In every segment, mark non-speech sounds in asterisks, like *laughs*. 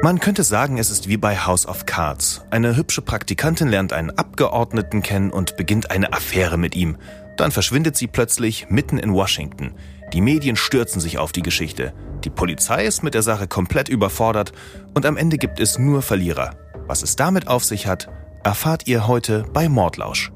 Man könnte sagen, es ist wie bei House of Cards. Eine hübsche Praktikantin lernt einen Abgeordneten kennen und beginnt eine Affäre mit ihm. Dann verschwindet sie plötzlich mitten in Washington. Die Medien stürzen sich auf die Geschichte. Die Polizei ist mit der Sache komplett überfordert und am Ende gibt es nur Verlierer. Was es damit auf sich hat, erfahrt ihr heute bei Mordlausch.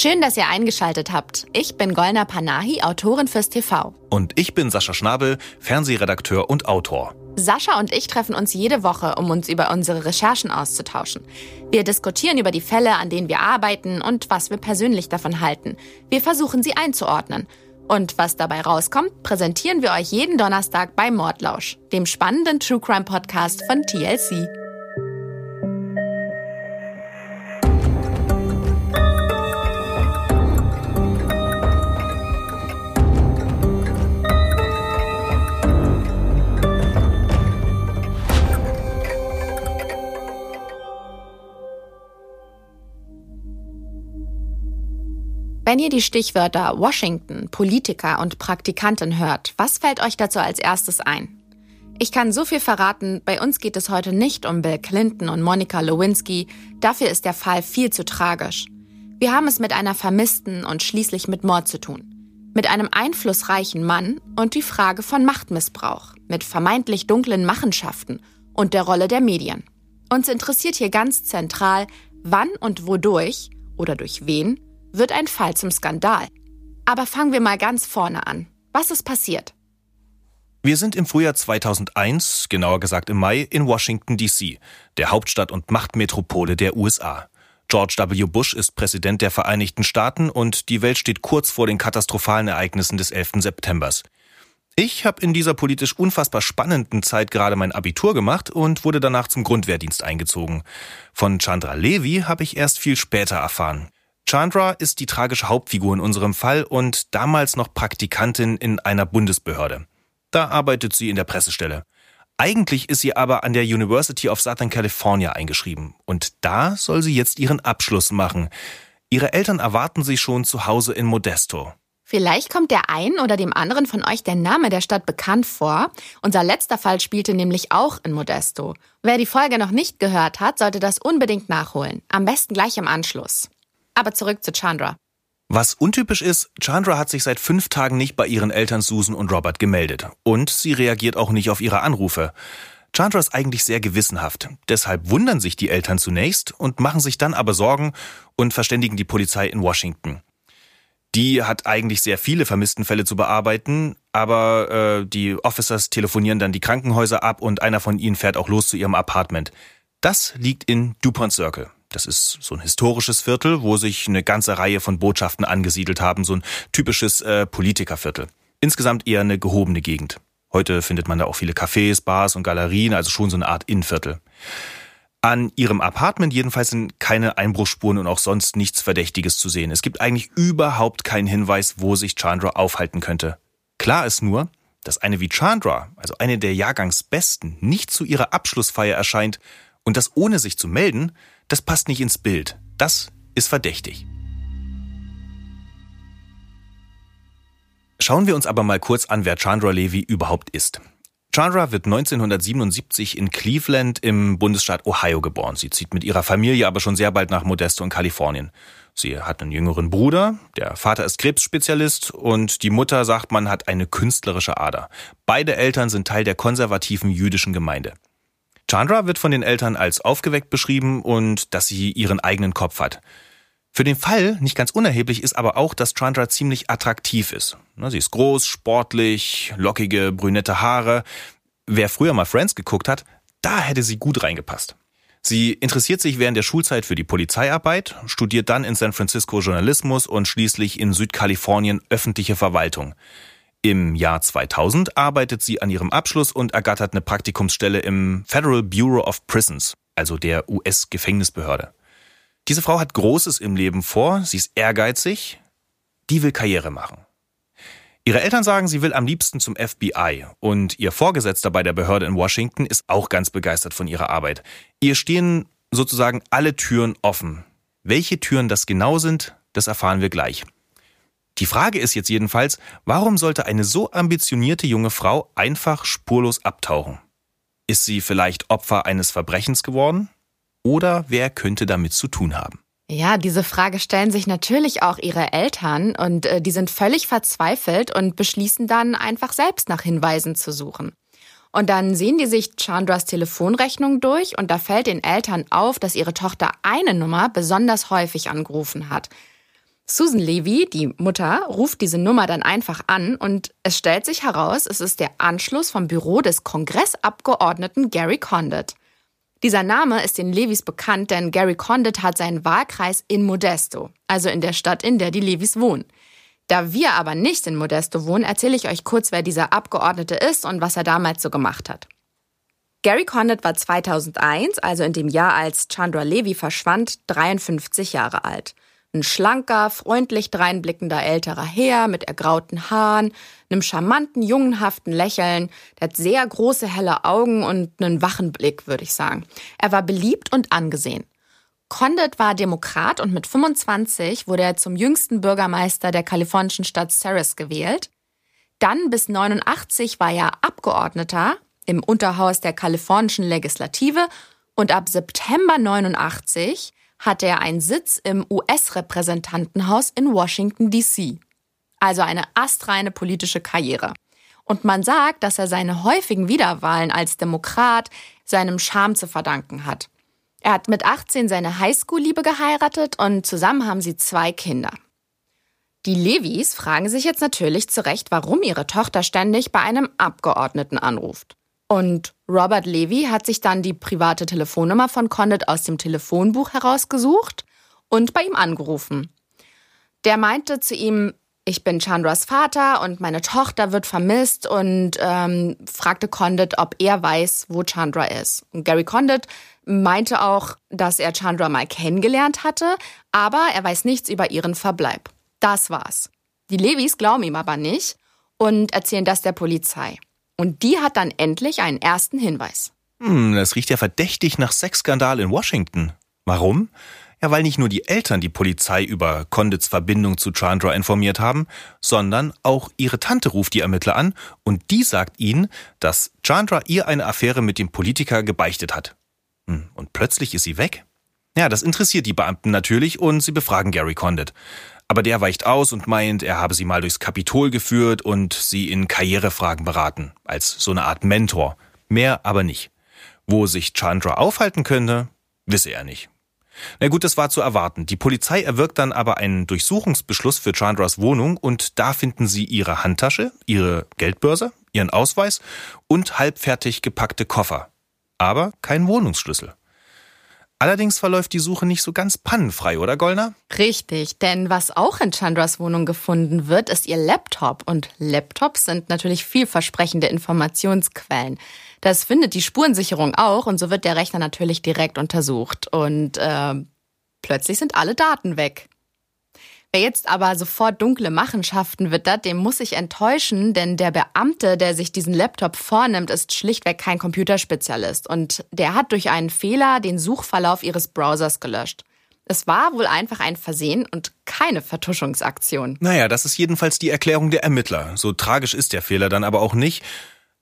Schön, dass ihr eingeschaltet habt. Ich bin Golna Panahi, Autorin fürs TV. Und ich bin Sascha Schnabel, Fernsehredakteur und Autor. Sascha und ich treffen uns jede Woche, um uns über unsere Recherchen auszutauschen. Wir diskutieren über die Fälle, an denen wir arbeiten und was wir persönlich davon halten. Wir versuchen sie einzuordnen. Und was dabei rauskommt, präsentieren wir euch jeden Donnerstag bei Mordlausch, dem spannenden True Crime Podcast von TLC. Wenn ihr die Stichwörter Washington, Politiker und Praktikantin hört, was fällt euch dazu als erstes ein? Ich kann so viel verraten, bei uns geht es heute nicht um Bill Clinton und Monica Lewinsky, dafür ist der Fall viel zu tragisch. Wir haben es mit einer Vermissten und schließlich mit Mord zu tun. Mit einem einflussreichen Mann und die Frage von Machtmissbrauch, mit vermeintlich dunklen Machenschaften und der Rolle der Medien. Uns interessiert hier ganz zentral, wann und wodurch oder durch wen wird ein Fall zum Skandal. Aber fangen wir mal ganz vorne an. Was ist passiert? Wir sind im Frühjahr 2001, genauer gesagt im Mai, in Washington, D.C., der Hauptstadt und Machtmetropole der USA. George W. Bush ist Präsident der Vereinigten Staaten und die Welt steht kurz vor den katastrophalen Ereignissen des 11. Septembers. Ich habe in dieser politisch unfassbar spannenden Zeit gerade mein Abitur gemacht und wurde danach zum Grundwehrdienst eingezogen. Von Chandra Levy habe ich erst viel später erfahren. Chandra ist die tragische Hauptfigur in unserem Fall und damals noch Praktikantin in einer Bundesbehörde. Da arbeitet sie in der Pressestelle. Eigentlich ist sie aber an der University of Southern California eingeschrieben und da soll sie jetzt ihren Abschluss machen. Ihre Eltern erwarten sie schon zu Hause in Modesto. Vielleicht kommt der einen oder dem anderen von euch der Name der Stadt bekannt vor. Unser letzter Fall spielte nämlich auch in Modesto. Wer die Folge noch nicht gehört hat, sollte das unbedingt nachholen. Am besten gleich im Anschluss. Aber zurück zu Chandra. Was untypisch ist, Chandra hat sich seit fünf Tagen nicht bei ihren Eltern Susan und Robert gemeldet. Und sie reagiert auch nicht auf ihre Anrufe. Chandra ist eigentlich sehr gewissenhaft. Deshalb wundern sich die Eltern zunächst und machen sich dann aber Sorgen und verständigen die Polizei in Washington. Die hat eigentlich sehr viele Vermisstenfälle zu bearbeiten, aber äh, die Officers telefonieren dann die Krankenhäuser ab und einer von ihnen fährt auch los zu ihrem Apartment. Das liegt in DuPont Circle. Das ist so ein historisches Viertel, wo sich eine ganze Reihe von Botschaften angesiedelt haben, so ein typisches äh, Politikerviertel. Insgesamt eher eine gehobene Gegend. Heute findet man da auch viele Cafés, Bars und Galerien, also schon so eine Art Innenviertel. An ihrem Apartment jedenfalls sind keine Einbruchsspuren und auch sonst nichts Verdächtiges zu sehen. Es gibt eigentlich überhaupt keinen Hinweis, wo sich Chandra aufhalten könnte. Klar ist nur, dass eine wie Chandra, also eine der Jahrgangsbesten, nicht zu ihrer Abschlussfeier erscheint und das ohne sich zu melden, das passt nicht ins Bild. Das ist verdächtig. Schauen wir uns aber mal kurz an, wer Chandra Levy überhaupt ist. Chandra wird 1977 in Cleveland im Bundesstaat Ohio geboren. Sie zieht mit ihrer Familie aber schon sehr bald nach Modesto in Kalifornien. Sie hat einen jüngeren Bruder, der Vater ist Krebsspezialist und die Mutter sagt, man hat eine künstlerische Ader. Beide Eltern sind Teil der konservativen jüdischen Gemeinde. Chandra wird von den Eltern als aufgeweckt beschrieben und dass sie ihren eigenen Kopf hat. Für den Fall, nicht ganz unerheblich, ist aber auch, dass Chandra ziemlich attraktiv ist. Sie ist groß, sportlich, lockige, brünette Haare. Wer früher mal Friends geguckt hat, da hätte sie gut reingepasst. Sie interessiert sich während der Schulzeit für die Polizeiarbeit, studiert dann in San Francisco Journalismus und schließlich in Südkalifornien öffentliche Verwaltung. Im Jahr 2000 arbeitet sie an ihrem Abschluss und ergattert eine Praktikumsstelle im Federal Bureau of Prisons, also der US-Gefängnisbehörde. Diese Frau hat Großes im Leben vor, sie ist ehrgeizig, die will Karriere machen. Ihre Eltern sagen, sie will am liebsten zum FBI und ihr Vorgesetzter bei der Behörde in Washington ist auch ganz begeistert von ihrer Arbeit. Ihr stehen sozusagen alle Türen offen. Welche Türen das genau sind, das erfahren wir gleich. Die Frage ist jetzt jedenfalls, warum sollte eine so ambitionierte junge Frau einfach spurlos abtauchen? Ist sie vielleicht Opfer eines Verbrechens geworden? Oder wer könnte damit zu tun haben? Ja, diese Frage stellen sich natürlich auch ihre Eltern und äh, die sind völlig verzweifelt und beschließen dann einfach selbst nach Hinweisen zu suchen. Und dann sehen die sich Chandras Telefonrechnung durch und da fällt den Eltern auf, dass ihre Tochter eine Nummer besonders häufig angerufen hat. Susan Levy, die Mutter, ruft diese Nummer dann einfach an und es stellt sich heraus, es ist der Anschluss vom Büro des Kongressabgeordneten Gary Condit. Dieser Name ist den Levis bekannt, denn Gary Condit hat seinen Wahlkreis in Modesto, also in der Stadt, in der die Levis wohnen. Da wir aber nicht in Modesto wohnen, erzähle ich euch kurz, wer dieser Abgeordnete ist und was er damals so gemacht hat. Gary Condit war 2001, also in dem Jahr, als Chandra Levy verschwand, 53 Jahre alt. Ein schlanker, freundlich dreinblickender älterer Herr mit ergrauten Haaren, einem charmanten, jungenhaften Lächeln. Der hat sehr große, helle Augen und einen wachen Blick, würde ich sagen. Er war beliebt und angesehen. Condit war Demokrat und mit 25 wurde er zum jüngsten Bürgermeister der kalifornischen Stadt Ceres gewählt. Dann bis 89 war er Abgeordneter im Unterhaus der kalifornischen Legislative und ab September 89 hatte er einen Sitz im US-Repräsentantenhaus in Washington, D.C. Also eine astreine politische Karriere. Und man sagt, dass er seine häufigen Wiederwahlen als Demokrat seinem Charme zu verdanken hat. Er hat mit 18 seine Highschool-Liebe geheiratet und zusammen haben sie zwei Kinder. Die Levis fragen sich jetzt natürlich zu Recht, warum ihre Tochter ständig bei einem Abgeordneten anruft. Und Robert Levy hat sich dann die private Telefonnummer von Condit aus dem Telefonbuch herausgesucht und bei ihm angerufen. Der meinte zu ihm, ich bin Chandras Vater und meine Tochter wird vermisst und ähm, fragte Condit, ob er weiß, wo Chandra ist. Und Gary Condit meinte auch, dass er Chandra mal kennengelernt hatte, aber er weiß nichts über ihren Verbleib. Das war's. Die Levis glauben ihm aber nicht und erzählen das der Polizei. Und die hat dann endlich einen ersten Hinweis. Hm, das riecht ja verdächtig nach Sexskandal in Washington. Warum? Ja, weil nicht nur die Eltern die Polizei über Condits Verbindung zu Chandra informiert haben, sondern auch ihre Tante ruft die Ermittler an und die sagt ihnen, dass Chandra ihr eine Affäre mit dem Politiker gebeichtet hat. Hm, und plötzlich ist sie weg? Ja, das interessiert die Beamten natürlich und sie befragen Gary Condit. Aber der weicht aus und meint, er habe sie mal durchs Kapitol geführt und sie in Karrierefragen beraten, als so eine Art Mentor. Mehr aber nicht. Wo sich Chandra aufhalten könnte, wisse er nicht. Na gut, das war zu erwarten. Die Polizei erwirkt dann aber einen Durchsuchungsbeschluss für Chandras Wohnung und da finden sie ihre Handtasche, ihre Geldbörse, ihren Ausweis und halbfertig gepackte Koffer. Aber kein Wohnungsschlüssel. Allerdings verläuft die Suche nicht so ganz pannenfrei, oder Gollner? Richtig, denn was auch in Chandras Wohnung gefunden wird, ist ihr Laptop. Und Laptops sind natürlich vielversprechende Informationsquellen. Das findet die Spurensicherung auch und so wird der Rechner natürlich direkt untersucht. Und äh, plötzlich sind alle Daten weg. Wer jetzt aber sofort dunkle Machenschaften wittert, dem muss ich enttäuschen, denn der Beamte, der sich diesen Laptop vornimmt, ist schlichtweg kein Computerspezialist und der hat durch einen Fehler den Suchverlauf ihres Browsers gelöscht. Es war wohl einfach ein Versehen und keine Vertuschungsaktion. Naja, das ist jedenfalls die Erklärung der Ermittler. So tragisch ist der Fehler dann aber auch nicht.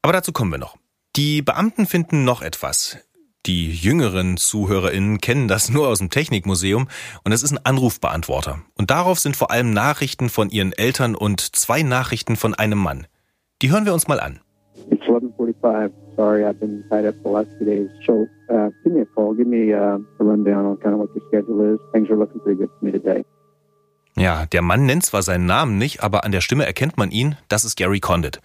Aber dazu kommen wir noch. Die Beamten finden noch etwas. Die jüngeren ZuhörerInnen kennen das *laughs* nur aus dem Technikmuseum und es ist ein Anrufbeantworter. Und darauf sind vor allem Nachrichten von ihren Eltern und zwei Nachrichten von einem Mann. Die hören wir uns mal an. It's 11:45. Sorry, I've been tied up the last two days. So, uh, call. Give me uh, rundown on kind of what your schedule is. Things are looking pretty good. Ja, der Mann nennt zwar seinen Namen nicht, aber an der Stimme erkennt man ihn, das ist Gary Condit.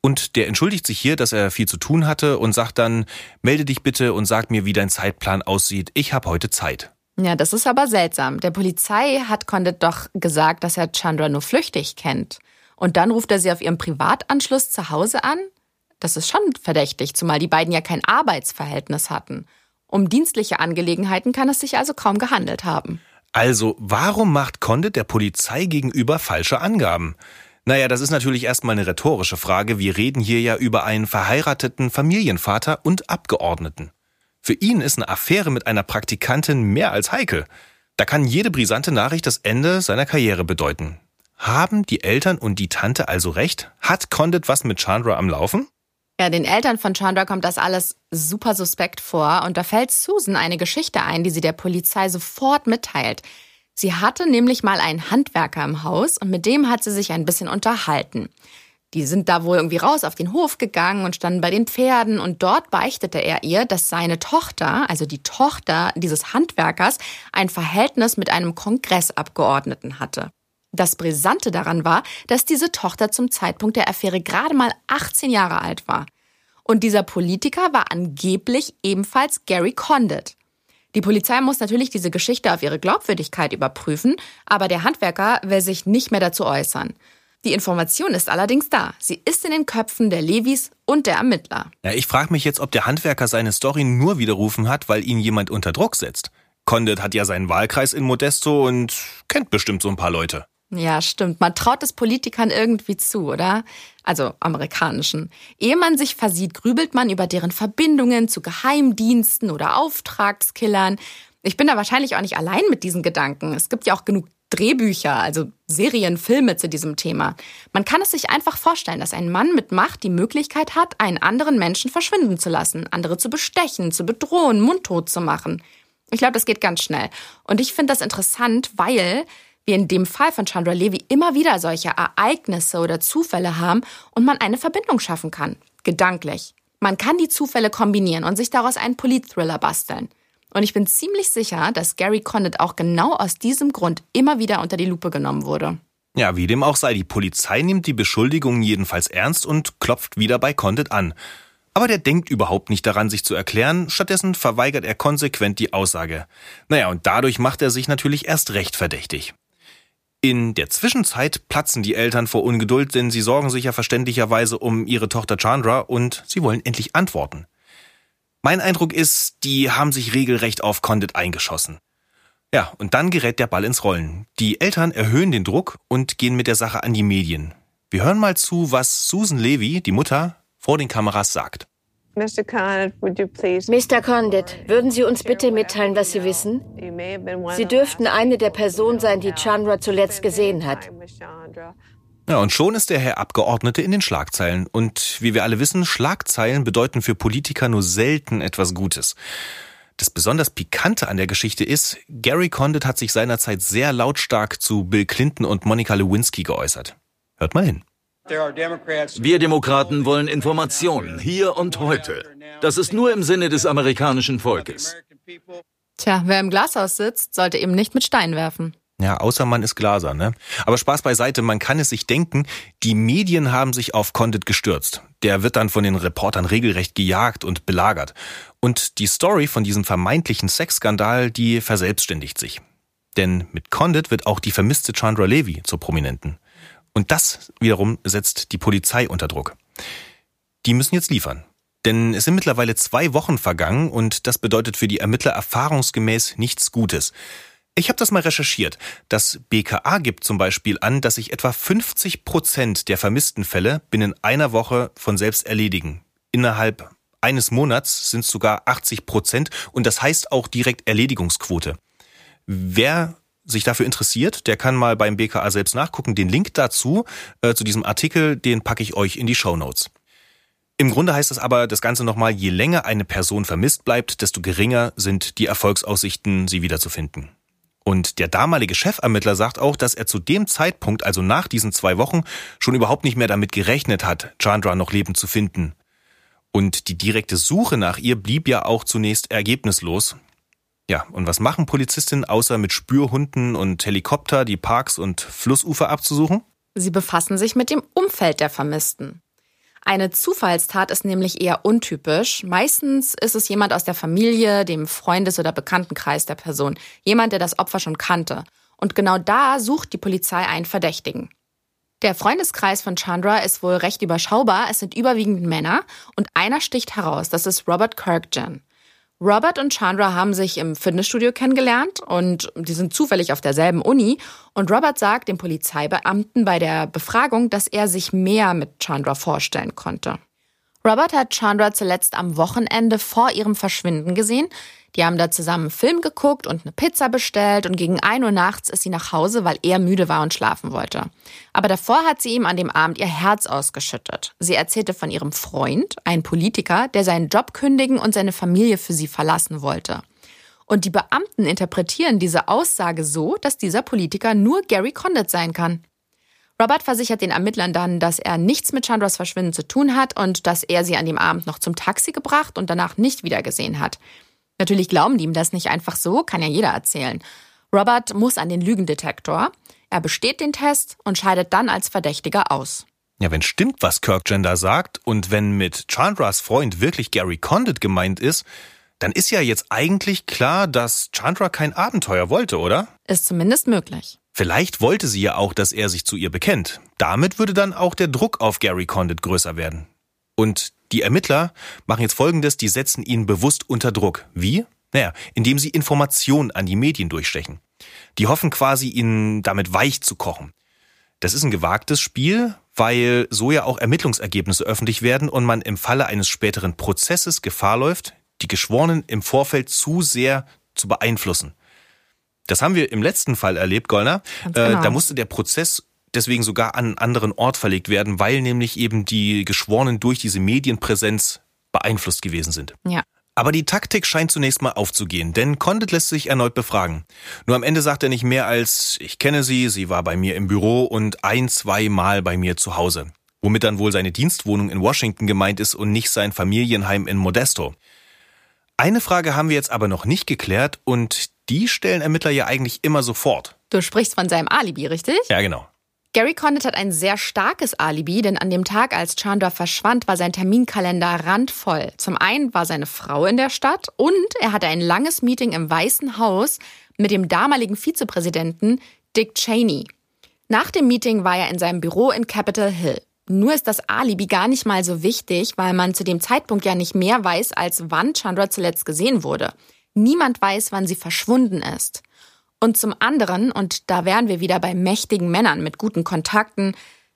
Und der entschuldigt sich hier, dass er viel zu tun hatte und sagt dann, melde dich bitte und sag mir, wie dein Zeitplan aussieht. Ich habe heute Zeit. Ja, das ist aber seltsam. Der Polizei hat Condit doch gesagt, dass er Chandra nur flüchtig kennt. Und dann ruft er sie auf ihrem Privatanschluss zu Hause an? Das ist schon verdächtig, zumal die beiden ja kein Arbeitsverhältnis hatten. Um dienstliche Angelegenheiten kann es sich also kaum gehandelt haben. Also, warum macht Condit der Polizei gegenüber falsche Angaben? Naja, das ist natürlich erstmal eine rhetorische Frage. Wir reden hier ja über einen verheirateten Familienvater und Abgeordneten. Für ihn ist eine Affäre mit einer Praktikantin mehr als heikel. Da kann jede brisante Nachricht das Ende seiner Karriere bedeuten. Haben die Eltern und die Tante also recht? Hat Condit was mit Chandra am Laufen? Ja, den Eltern von Chandra kommt das alles super suspekt vor und da fällt Susan eine Geschichte ein, die sie der Polizei sofort mitteilt. Sie hatte nämlich mal einen Handwerker im Haus und mit dem hat sie sich ein bisschen unterhalten. Die sind da wohl irgendwie raus auf den Hof gegangen und standen bei den Pferden und dort beichtete er ihr, dass seine Tochter, also die Tochter dieses Handwerkers, ein Verhältnis mit einem Kongressabgeordneten hatte. Das Brisante daran war, dass diese Tochter zum Zeitpunkt der Affäre gerade mal 18 Jahre alt war. Und dieser Politiker war angeblich ebenfalls Gary Condit. Die Polizei muss natürlich diese Geschichte auf ihre Glaubwürdigkeit überprüfen, aber der Handwerker will sich nicht mehr dazu äußern. Die Information ist allerdings da. Sie ist in den Köpfen der Levis und der Ermittler. Ja, ich frage mich jetzt, ob der Handwerker seine Story nur widerrufen hat, weil ihn jemand unter Druck setzt. Condit hat ja seinen Wahlkreis in Modesto und kennt bestimmt so ein paar Leute. Ja, stimmt. Man traut es Politikern irgendwie zu, oder? Also amerikanischen. Ehe man sich versieht, grübelt man über deren Verbindungen zu Geheimdiensten oder Auftragskillern. Ich bin da wahrscheinlich auch nicht allein mit diesen Gedanken. Es gibt ja auch genug Drehbücher, also Serien, Filme zu diesem Thema. Man kann es sich einfach vorstellen, dass ein Mann mit Macht die Möglichkeit hat, einen anderen Menschen verschwinden zu lassen, andere zu bestechen, zu bedrohen, mundtot zu machen. Ich glaube, das geht ganz schnell. Und ich finde das interessant, weil wir in dem Fall von Chandra Levy immer wieder solche Ereignisse oder Zufälle haben und man eine Verbindung schaffen kann, gedanklich. Man kann die Zufälle kombinieren und sich daraus einen Polit-Thriller basteln. Und ich bin ziemlich sicher, dass Gary Condit auch genau aus diesem Grund immer wieder unter die Lupe genommen wurde. Ja, wie dem auch sei, die Polizei nimmt die Beschuldigungen jedenfalls ernst und klopft wieder bei Condit an. Aber der denkt überhaupt nicht daran, sich zu erklären, stattdessen verweigert er konsequent die Aussage. Naja, und dadurch macht er sich natürlich erst recht verdächtig. In der Zwischenzeit platzen die Eltern vor Ungeduld, denn sie sorgen sich ja verständlicherweise um ihre Tochter Chandra und sie wollen endlich antworten. Mein Eindruck ist, die haben sich regelrecht auf Condit eingeschossen. Ja, und dann gerät der Ball ins Rollen. Die Eltern erhöhen den Druck und gehen mit der Sache an die Medien. Wir hören mal zu, was Susan Levy, die Mutter, vor den Kameras sagt. Mr. Condit, würden Sie uns bitte mitteilen, was Sie wissen? Sie dürften eine der Personen sein, die Chandra zuletzt gesehen hat. Ja, und schon ist der Herr Abgeordnete in den Schlagzeilen. Und wie wir alle wissen, Schlagzeilen bedeuten für Politiker nur selten etwas Gutes. Das besonders Pikante an der Geschichte ist, Gary Condit hat sich seinerzeit sehr lautstark zu Bill Clinton und Monica Lewinsky geäußert. Hört mal hin. Wir Demokraten wollen Informationen, hier und heute. Das ist nur im Sinne des amerikanischen Volkes. Tja, wer im Glashaus sitzt, sollte eben nicht mit Steinen werfen. Ja, außer man ist Glaser, ne? Aber Spaß beiseite, man kann es sich denken, die Medien haben sich auf Condit gestürzt. Der wird dann von den Reportern regelrecht gejagt und belagert. Und die Story von diesem vermeintlichen Sexskandal, die verselbstständigt sich. Denn mit Condit wird auch die vermisste Chandra Levy zur Prominenten. Und das wiederum setzt die Polizei unter Druck. Die müssen jetzt liefern. Denn es sind mittlerweile zwei Wochen vergangen und das bedeutet für die Ermittler erfahrungsgemäß nichts Gutes. Ich habe das mal recherchiert. Das BKA gibt zum Beispiel an, dass sich etwa 50 Prozent der vermissten Fälle binnen einer Woche von selbst erledigen. Innerhalb eines Monats sind es sogar 80 Prozent und das heißt auch direkt Erledigungsquote. Wer sich dafür interessiert, der kann mal beim BKA selbst nachgucken. Den Link dazu, äh, zu diesem Artikel, den packe ich euch in die Show Notes. Im Grunde heißt es aber das Ganze nochmal, je länger eine Person vermisst bleibt, desto geringer sind die Erfolgsaussichten, sie wiederzufinden. Und der damalige Chefermittler sagt auch, dass er zu dem Zeitpunkt, also nach diesen zwei Wochen, schon überhaupt nicht mehr damit gerechnet hat, Chandra noch lebend zu finden. Und die direkte Suche nach ihr blieb ja auch zunächst ergebnislos. Ja, und was machen Polizistinnen außer mit Spürhunden und Helikopter die Parks und Flussufer abzusuchen? Sie befassen sich mit dem Umfeld der Vermissten. Eine Zufallstat ist nämlich eher untypisch. Meistens ist es jemand aus der Familie, dem Freundes- oder Bekanntenkreis der Person, jemand, der das Opfer schon kannte. Und genau da sucht die Polizei einen Verdächtigen. Der Freundeskreis von Chandra ist wohl recht überschaubar. Es sind überwiegend Männer und einer sticht heraus. Das ist Robert Kirkjan. Robert und Chandra haben sich im Fitnessstudio kennengelernt und die sind zufällig auf derselben Uni. Und Robert sagt dem Polizeibeamten bei der Befragung, dass er sich mehr mit Chandra vorstellen konnte. Robert hat Chandra zuletzt am Wochenende vor ihrem Verschwinden gesehen. Die haben da zusammen einen Film geguckt und eine Pizza bestellt und gegen 1 Uhr nachts ist sie nach Hause, weil er müde war und schlafen wollte. Aber davor hat sie ihm an dem Abend ihr Herz ausgeschüttet. Sie erzählte von ihrem Freund, ein Politiker, der seinen Job kündigen und seine Familie für sie verlassen wollte. Und die Beamten interpretieren diese Aussage so, dass dieser Politiker nur Gary Condit sein kann. Robert versichert den Ermittlern dann, dass er nichts mit Chandras Verschwinden zu tun hat und dass er sie an dem Abend noch zum Taxi gebracht und danach nicht wiedergesehen hat. Natürlich glauben die ihm das nicht einfach so, kann ja jeder erzählen. Robert muss an den Lügendetektor. Er besteht den Test und scheidet dann als Verdächtiger aus. Ja, wenn stimmt, was Kirkgen da sagt und wenn mit Chandras Freund wirklich Gary Condit gemeint ist, dann ist ja jetzt eigentlich klar, dass Chandra kein Abenteuer wollte, oder? Ist zumindest möglich. Vielleicht wollte sie ja auch, dass er sich zu ihr bekennt. Damit würde dann auch der Druck auf Gary Condit größer werden. Und die Ermittler machen jetzt Folgendes, die setzen ihn bewusst unter Druck. Wie? Naja, indem sie Informationen an die Medien durchstechen. Die hoffen quasi, ihn damit weich zu kochen. Das ist ein gewagtes Spiel, weil so ja auch Ermittlungsergebnisse öffentlich werden und man im Falle eines späteren Prozesses Gefahr läuft, die Geschworenen im Vorfeld zu sehr zu beeinflussen. Das haben wir im letzten Fall erlebt, Gollner. Äh, genau. Äh, da musste der Prozess deswegen sogar an einen anderen Ort verlegt werden, weil nämlich eben die Geschworenen durch diese Medienpräsenz beeinflusst gewesen sind. Ja. Aber die Taktik scheint zunächst mal aufzugehen, denn Condit lässt sich erneut befragen. Nur am Ende sagt er nicht mehr als, ich kenne sie, sie war bei mir im Büro und ein, zwei Mal bei mir zu Hause. Womit dann wohl seine Dienstwohnung in Washington gemeint ist und nicht sein Familienheim in Modesto. Eine Frage haben wir jetzt aber noch nicht geklärt und die stellen Ermittler ja eigentlich immer sofort. Du sprichst von seinem Alibi, richtig? Ja, genau. Gary Condit hat ein sehr starkes Alibi, denn an dem Tag, als Chandra verschwand, war sein Terminkalender randvoll. Zum einen war seine Frau in der Stadt und er hatte ein langes Meeting im Weißen Haus mit dem damaligen Vizepräsidenten Dick Cheney. Nach dem Meeting war er in seinem Büro in Capitol Hill. Nur ist das Alibi gar nicht mal so wichtig, weil man zu dem Zeitpunkt ja nicht mehr weiß, als wann Chandra zuletzt gesehen wurde. Niemand weiß, wann sie verschwunden ist. Und zum anderen, und da wären wir wieder bei mächtigen Männern mit guten Kontakten,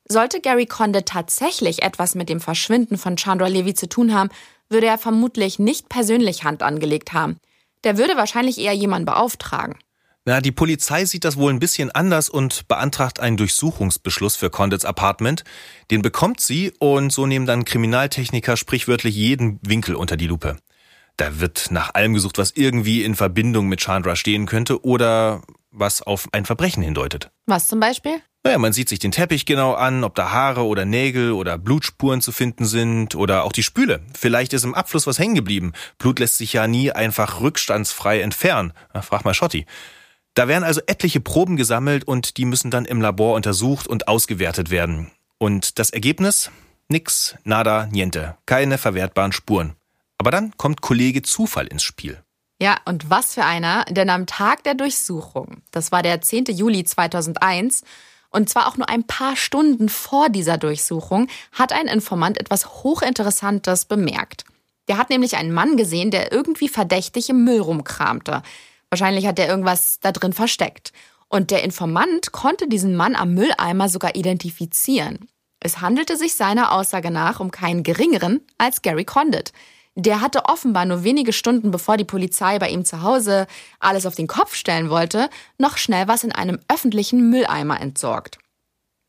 sollte Gary Condit tatsächlich etwas mit dem Verschwinden von Chandra Levy zu tun haben, würde er vermutlich nicht persönlich Hand angelegt haben. Der würde wahrscheinlich eher jemanden beauftragen. Na, die Polizei sieht das wohl ein bisschen anders und beantragt einen Durchsuchungsbeschluss für Condits Apartment. Den bekommt sie und so nehmen dann Kriminaltechniker sprichwörtlich jeden Winkel unter die Lupe. Da wird nach allem gesucht, was irgendwie in Verbindung mit Chandra stehen könnte oder was auf ein Verbrechen hindeutet. Was zum Beispiel? Naja, man sieht sich den Teppich genau an, ob da Haare oder Nägel oder Blutspuren zu finden sind oder auch die Spüle. Vielleicht ist im Abfluss was hängen geblieben. Blut lässt sich ja nie einfach rückstandsfrei entfernen. Na, frag mal Schotti. Da werden also etliche Proben gesammelt und die müssen dann im Labor untersucht und ausgewertet werden. Und das Ergebnis? Nix, nada, niente. Keine verwertbaren Spuren. Aber dann kommt Kollege Zufall ins Spiel. Ja, und was für einer, denn am Tag der Durchsuchung, das war der 10. Juli 2001, und zwar auch nur ein paar Stunden vor dieser Durchsuchung, hat ein Informant etwas Hochinteressantes bemerkt. Der hat nämlich einen Mann gesehen, der irgendwie verdächtig im Müll rumkramte. Wahrscheinlich hat er irgendwas da drin versteckt. Und der Informant konnte diesen Mann am Mülleimer sogar identifizieren. Es handelte sich seiner Aussage nach um keinen geringeren als Gary Condit. Der hatte offenbar nur wenige Stunden bevor die Polizei bei ihm zu Hause alles auf den Kopf stellen wollte, noch schnell was in einem öffentlichen Mülleimer entsorgt.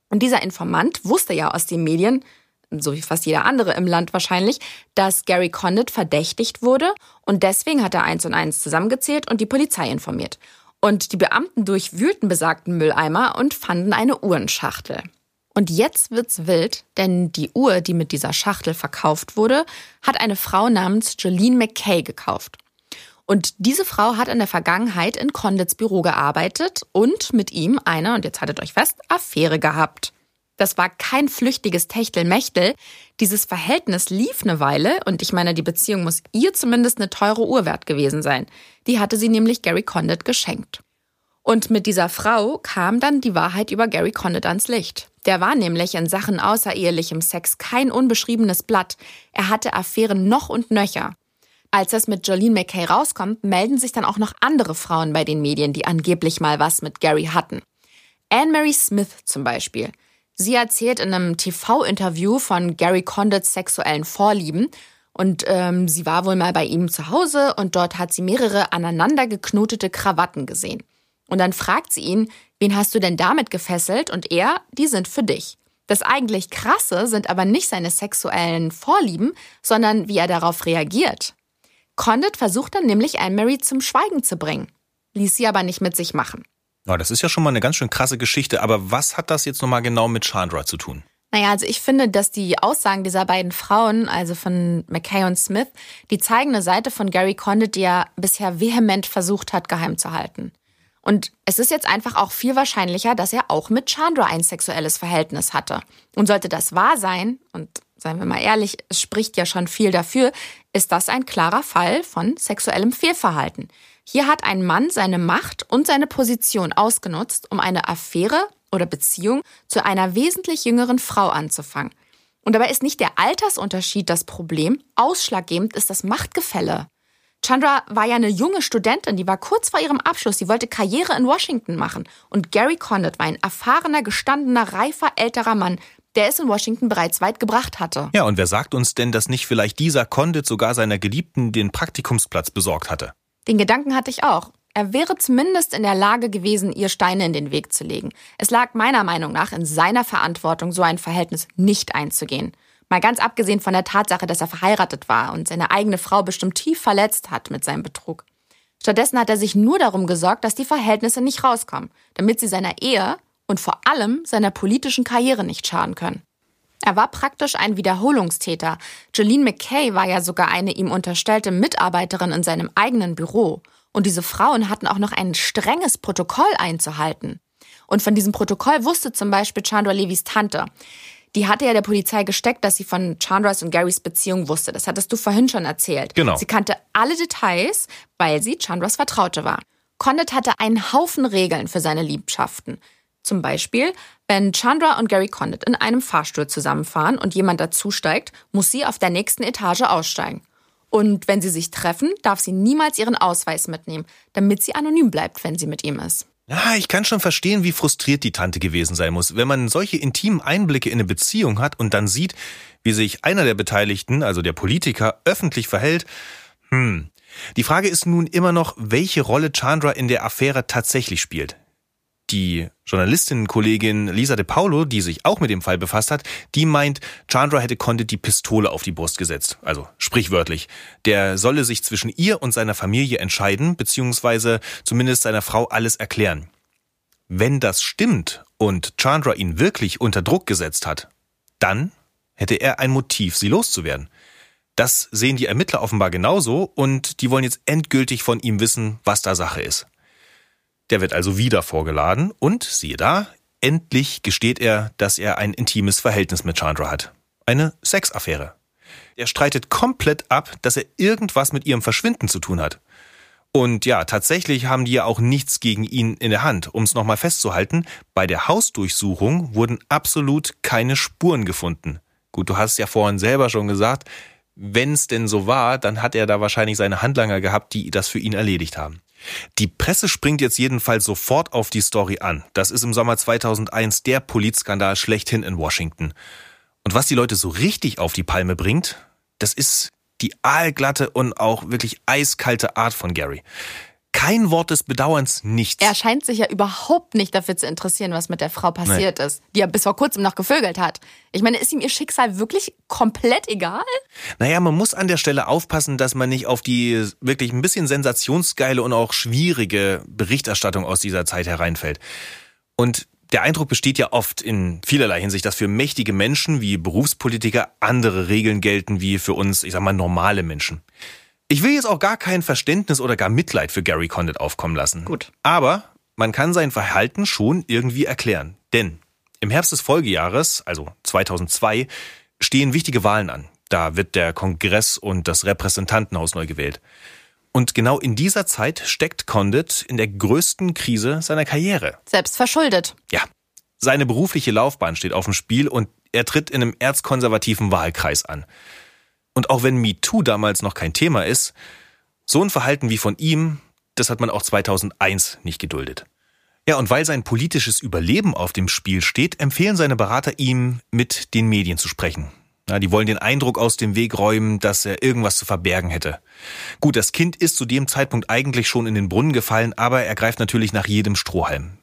Und dieser Informant wusste ja aus den Medien, so wie fast jeder andere im Land wahrscheinlich, dass Gary Condit verdächtigt wurde und deswegen hat er eins und eins zusammengezählt und die Polizei informiert. Und die Beamten durchwühlten besagten Mülleimer und fanden eine Uhrenschachtel. Und jetzt wird's wild, denn die Uhr, die mit dieser Schachtel verkauft wurde, hat eine Frau namens Jolene McKay gekauft. Und diese Frau hat in der Vergangenheit in Condits Büro gearbeitet und mit ihm eine, und jetzt haltet euch fest, Affäre gehabt. Das war kein flüchtiges Techtelmechtel. Dieses Verhältnis lief eine Weile und ich meine, die Beziehung muss ihr zumindest eine teure Uhr wert gewesen sein. Die hatte sie nämlich Gary Condit geschenkt. Und mit dieser Frau kam dann die Wahrheit über Gary Condit ans Licht. Der war nämlich in Sachen außerehelichem Sex kein unbeschriebenes Blatt. Er hatte Affären noch und nöcher. Als das mit Jolene McKay rauskommt, melden sich dann auch noch andere Frauen bei den Medien, die angeblich mal was mit Gary hatten. Anne-Mary Smith zum Beispiel. Sie erzählt in einem TV-Interview von Gary Condits sexuellen Vorlieben. Und ähm, sie war wohl mal bei ihm zu Hause und dort hat sie mehrere aneinander geknotete Krawatten gesehen. Und dann fragt sie ihn, wen hast du denn damit gefesselt? Und er, die sind für dich. Das eigentlich Krasse sind aber nicht seine sexuellen Vorlieben, sondern wie er darauf reagiert. Condit versucht dann nämlich Anne-Marie zum Schweigen zu bringen, ließ sie aber nicht mit sich machen. Ja, das ist ja schon mal eine ganz schön krasse Geschichte, aber was hat das jetzt nochmal genau mit Chandra zu tun? Naja, also ich finde, dass die Aussagen dieser beiden Frauen, also von McKay und Smith, die zeigen eine Seite von Gary Condit, die er bisher vehement versucht hat, geheim zu halten. Und es ist jetzt einfach auch viel wahrscheinlicher, dass er auch mit Chandra ein sexuelles Verhältnis hatte. Und sollte das wahr sein, und seien wir mal ehrlich, es spricht ja schon viel dafür, ist das ein klarer Fall von sexuellem Fehlverhalten. Hier hat ein Mann seine Macht und seine Position ausgenutzt, um eine Affäre oder Beziehung zu einer wesentlich jüngeren Frau anzufangen. Und dabei ist nicht der Altersunterschied das Problem, ausschlaggebend ist das Machtgefälle. Chandra war ja eine junge Studentin, die war kurz vor ihrem Abschluss, sie wollte Karriere in Washington machen. Und Gary Condit war ein erfahrener, gestandener, reifer, älterer Mann, der es in Washington bereits weit gebracht hatte. Ja, und wer sagt uns denn, dass nicht vielleicht dieser Condit sogar seiner Geliebten den Praktikumsplatz besorgt hatte? Den Gedanken hatte ich auch. Er wäre zumindest in der Lage gewesen, ihr Steine in den Weg zu legen. Es lag meiner Meinung nach in seiner Verantwortung, so ein Verhältnis nicht einzugehen. Mal ganz abgesehen von der Tatsache, dass er verheiratet war und seine eigene Frau bestimmt tief verletzt hat mit seinem Betrug. Stattdessen hat er sich nur darum gesorgt, dass die Verhältnisse nicht rauskommen, damit sie seiner Ehe und vor allem seiner politischen Karriere nicht schaden können. Er war praktisch ein Wiederholungstäter. Jolene McKay war ja sogar eine ihm unterstellte Mitarbeiterin in seinem eigenen Büro. Und diese Frauen hatten auch noch ein strenges Protokoll einzuhalten. Und von diesem Protokoll wusste zum Beispiel Chandra Levis Tante. Die hatte ja der Polizei gesteckt, dass sie von Chandras und Garys Beziehung wusste. Das hattest du vorhin schon erzählt. Genau. Sie kannte alle Details, weil sie Chandras Vertraute war. Condit hatte einen Haufen Regeln für seine Liebschaften. Zum Beispiel, wenn Chandra und Gary Condit in einem Fahrstuhl zusammenfahren und jemand dazusteigt, muss sie auf der nächsten Etage aussteigen. Und wenn sie sich treffen, darf sie niemals ihren Ausweis mitnehmen, damit sie anonym bleibt, wenn sie mit ihm ist. Ja, ich kann schon verstehen, wie frustriert die Tante gewesen sein muss, wenn man solche intimen Einblicke in eine Beziehung hat und dann sieht, wie sich einer der Beteiligten, also der Politiker, öffentlich verhält. Hm. Die Frage ist nun immer noch, welche Rolle Chandra in der Affäre tatsächlich spielt. Die Journalistin-Kollegin Lisa De Paulo, die sich auch mit dem Fall befasst hat, die meint, Chandra hätte Condit die Pistole auf die Brust gesetzt. Also sprichwörtlich. Der solle sich zwischen ihr und seiner Familie entscheiden, beziehungsweise zumindest seiner Frau alles erklären. Wenn das stimmt und Chandra ihn wirklich unter Druck gesetzt hat, dann hätte er ein Motiv, sie loszuwerden. Das sehen die Ermittler offenbar genauso und die wollen jetzt endgültig von ihm wissen, was da Sache ist. Der wird also wieder vorgeladen und siehe da, endlich gesteht er, dass er ein intimes Verhältnis mit Chandra hat. Eine Sexaffäre. Er streitet komplett ab, dass er irgendwas mit ihrem Verschwinden zu tun hat. Und ja, tatsächlich haben die ja auch nichts gegen ihn in der Hand. Um es nochmal festzuhalten, bei der Hausdurchsuchung wurden absolut keine Spuren gefunden. Gut, du hast ja vorhin selber schon gesagt, wenn es denn so war, dann hat er da wahrscheinlich seine Handlanger gehabt, die das für ihn erledigt haben. Die Presse springt jetzt jedenfalls sofort auf die Story an. Das ist im Sommer 2001 der Polizskandal schlechthin in Washington. Und was die Leute so richtig auf die Palme bringt, das ist die aalglatte und auch wirklich eiskalte Art von Gary. Kein Wort des Bedauerns, nichts. Er scheint sich ja überhaupt nicht dafür zu interessieren, was mit der Frau passiert nee. ist, die er bis vor kurzem noch gevögelt hat. Ich meine, ist ihm ihr Schicksal wirklich komplett egal? Naja, man muss an der Stelle aufpassen, dass man nicht auf die wirklich ein bisschen sensationsgeile und auch schwierige Berichterstattung aus dieser Zeit hereinfällt. Und der Eindruck besteht ja oft in vielerlei Hinsicht, dass für mächtige Menschen wie Berufspolitiker andere Regeln gelten wie für uns, ich sag mal, normale Menschen. Ich will jetzt auch gar kein Verständnis oder gar Mitleid für Gary Condit aufkommen lassen. Gut. Aber man kann sein Verhalten schon irgendwie erklären. Denn im Herbst des Folgejahres, also 2002, stehen wichtige Wahlen an. Da wird der Kongress und das Repräsentantenhaus neu gewählt. Und genau in dieser Zeit steckt Condit in der größten Krise seiner Karriere. Selbst verschuldet. Ja. Seine berufliche Laufbahn steht auf dem Spiel und er tritt in einem erzkonservativen Wahlkreis an. Und auch wenn MeToo damals noch kein Thema ist, so ein Verhalten wie von ihm, das hat man auch 2001 nicht geduldet. Ja, und weil sein politisches Überleben auf dem Spiel steht, empfehlen seine Berater ihm, mit den Medien zu sprechen. Ja, die wollen den Eindruck aus dem Weg räumen, dass er irgendwas zu verbergen hätte. Gut, das Kind ist zu dem Zeitpunkt eigentlich schon in den Brunnen gefallen, aber er greift natürlich nach jedem Strohhalm.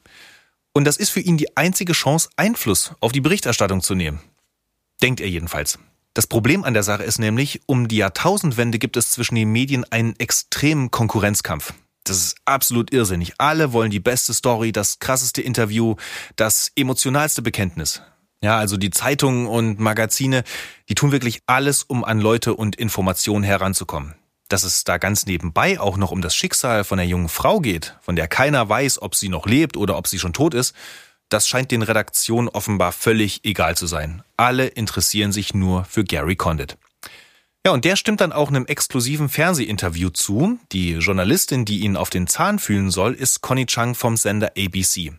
Und das ist für ihn die einzige Chance, Einfluss auf die Berichterstattung zu nehmen. Denkt er jedenfalls. Das Problem an der Sache ist nämlich, um die Jahrtausendwende gibt es zwischen den Medien einen extremen Konkurrenzkampf. Das ist absolut irrsinnig. Alle wollen die beste Story, das krasseste Interview, das emotionalste Bekenntnis. Ja, also die Zeitungen und Magazine, die tun wirklich alles, um an Leute und Informationen heranzukommen. Dass es da ganz nebenbei auch noch um das Schicksal von der jungen Frau geht, von der keiner weiß, ob sie noch lebt oder ob sie schon tot ist, das scheint den Redaktionen offenbar völlig egal zu sein. Alle interessieren sich nur für Gary Condit. Ja, und der stimmt dann auch einem exklusiven Fernsehinterview zu. Die Journalistin, die ihn auf den Zahn fühlen soll, ist Connie Chung vom Sender ABC.